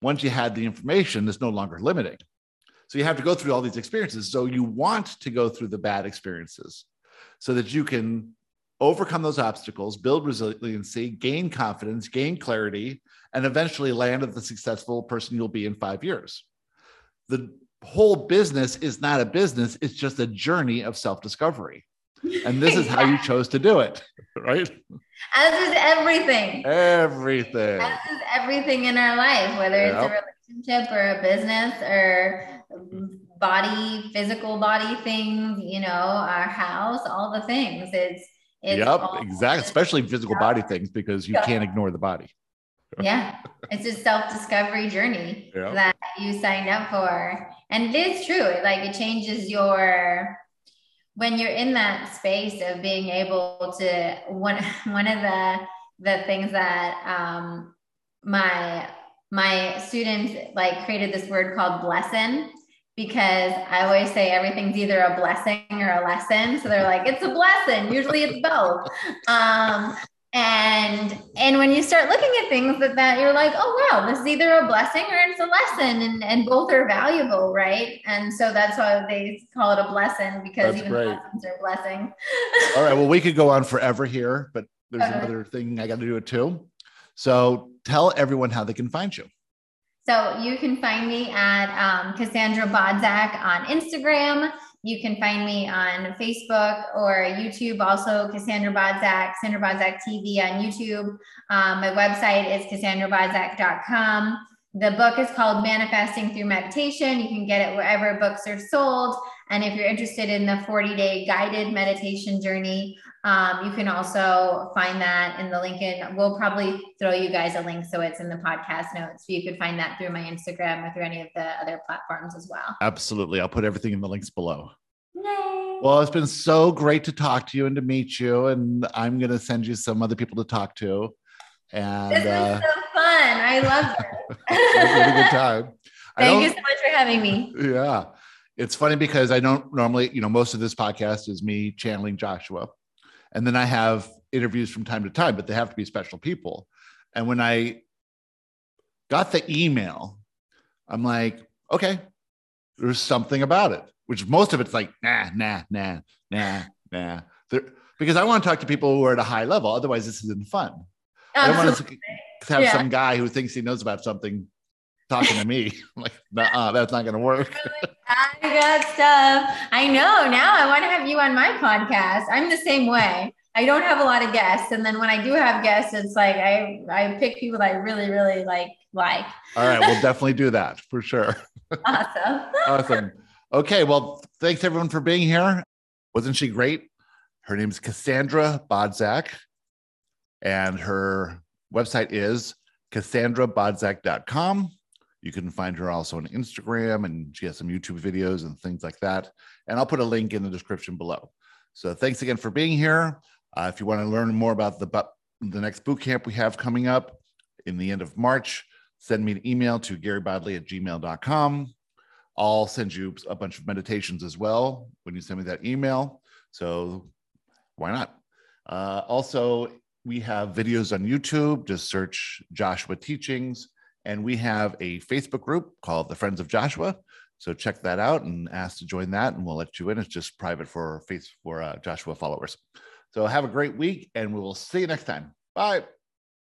Once you had the information, it's no longer limiting. So you have to go through all these experiences. So you want to go through the bad experiences so that you can overcome those obstacles, build resiliency, gain confidence, gain clarity, and eventually land at the successful person you'll be in five years. The whole business is not a business, it's just a journey of self discovery. And this is how you chose to do it, right? As is everything. Everything. As is everything in our life, whether yep. it's a relationship or a business or body, physical body things, you know, our house, all the things. It's, it's yep, exactly. Especially physical body things because you can't ignore the body. yeah, it's a self discovery journey yep. that you signed up for. And it is true. Like it changes your when you're in that space of being able to one one of the the things that um my my students like created this word called blesson because I always say everything's either a blessing or a lesson. So they're like, it's a blesson. Usually it's both. Um, and and when you start looking at things that that you're like oh wow this is either a blessing or it's a lesson and and both are valuable right? And so that's why they call it a blesson because that's even great. lessons are blessing. All right well we could go on forever here but there's okay. another thing i got to do it too. So tell everyone how they can find you. So you can find me at um, cassandra bodzak on instagram you can find me on Facebook or YouTube, also Cassandra Bodzak, Cassandra Bodzak TV on YouTube. Um, my website is cassandrabodzak.com. The book is called Manifesting Through Meditation. You can get it wherever books are sold. And if you're interested in the 40 day guided meditation journey, um, you can also find that in the link in. We'll probably throw you guys a link so it's in the podcast notes. So you could find that through my Instagram or through any of the other platforms as well. Absolutely. I'll put everything in the links below. Yay. Well, it's been so great to talk to you and to meet you. And I'm going to send you some other people to talk to. And this uh, so fun. I love it. a good time. Thank you so much for having me. Yeah. It's funny because I don't normally, you know, most of this podcast is me channeling Joshua and then I have interviews from time to time, but they have to be special people. And when I got the email, I'm like, okay, there's something about it, which most of it's like, nah, nah, nah, nah, nah. There, because I want to talk to people who are at a high level. Otherwise, this isn't fun. Absolutely. I don't want to have yeah. some guy who thinks he knows about something talking to me. I'm like, nah, that's not going to work. I got stuff. I know. Now I want to have you on my podcast. I'm the same way. I don't have a lot of guests, and then when I do have guests, it's like I I pick people that I really really like like. All right, we'll definitely do that for sure. Awesome. awesome. Okay, well, thanks everyone for being here. Wasn't she great? Her name is Cassandra Bodzak, and her website is cassandrabodzak.com. You can find her also on Instagram, and she has some YouTube videos and things like that. And I'll put a link in the description below. So thanks again for being here. Uh, if you want to learn more about the the next boot camp we have coming up in the end of March, send me an email to garybodley at gmail.com. I'll send you a bunch of meditations as well when you send me that email. So why not? Uh, also, we have videos on YouTube. Just search Joshua Teachings. And we have a Facebook group called the Friends of Joshua. So check that out and ask to join that, and we'll let you in. It's just private for face for uh, Joshua followers. So have a great week, and we will see you next time. Bye.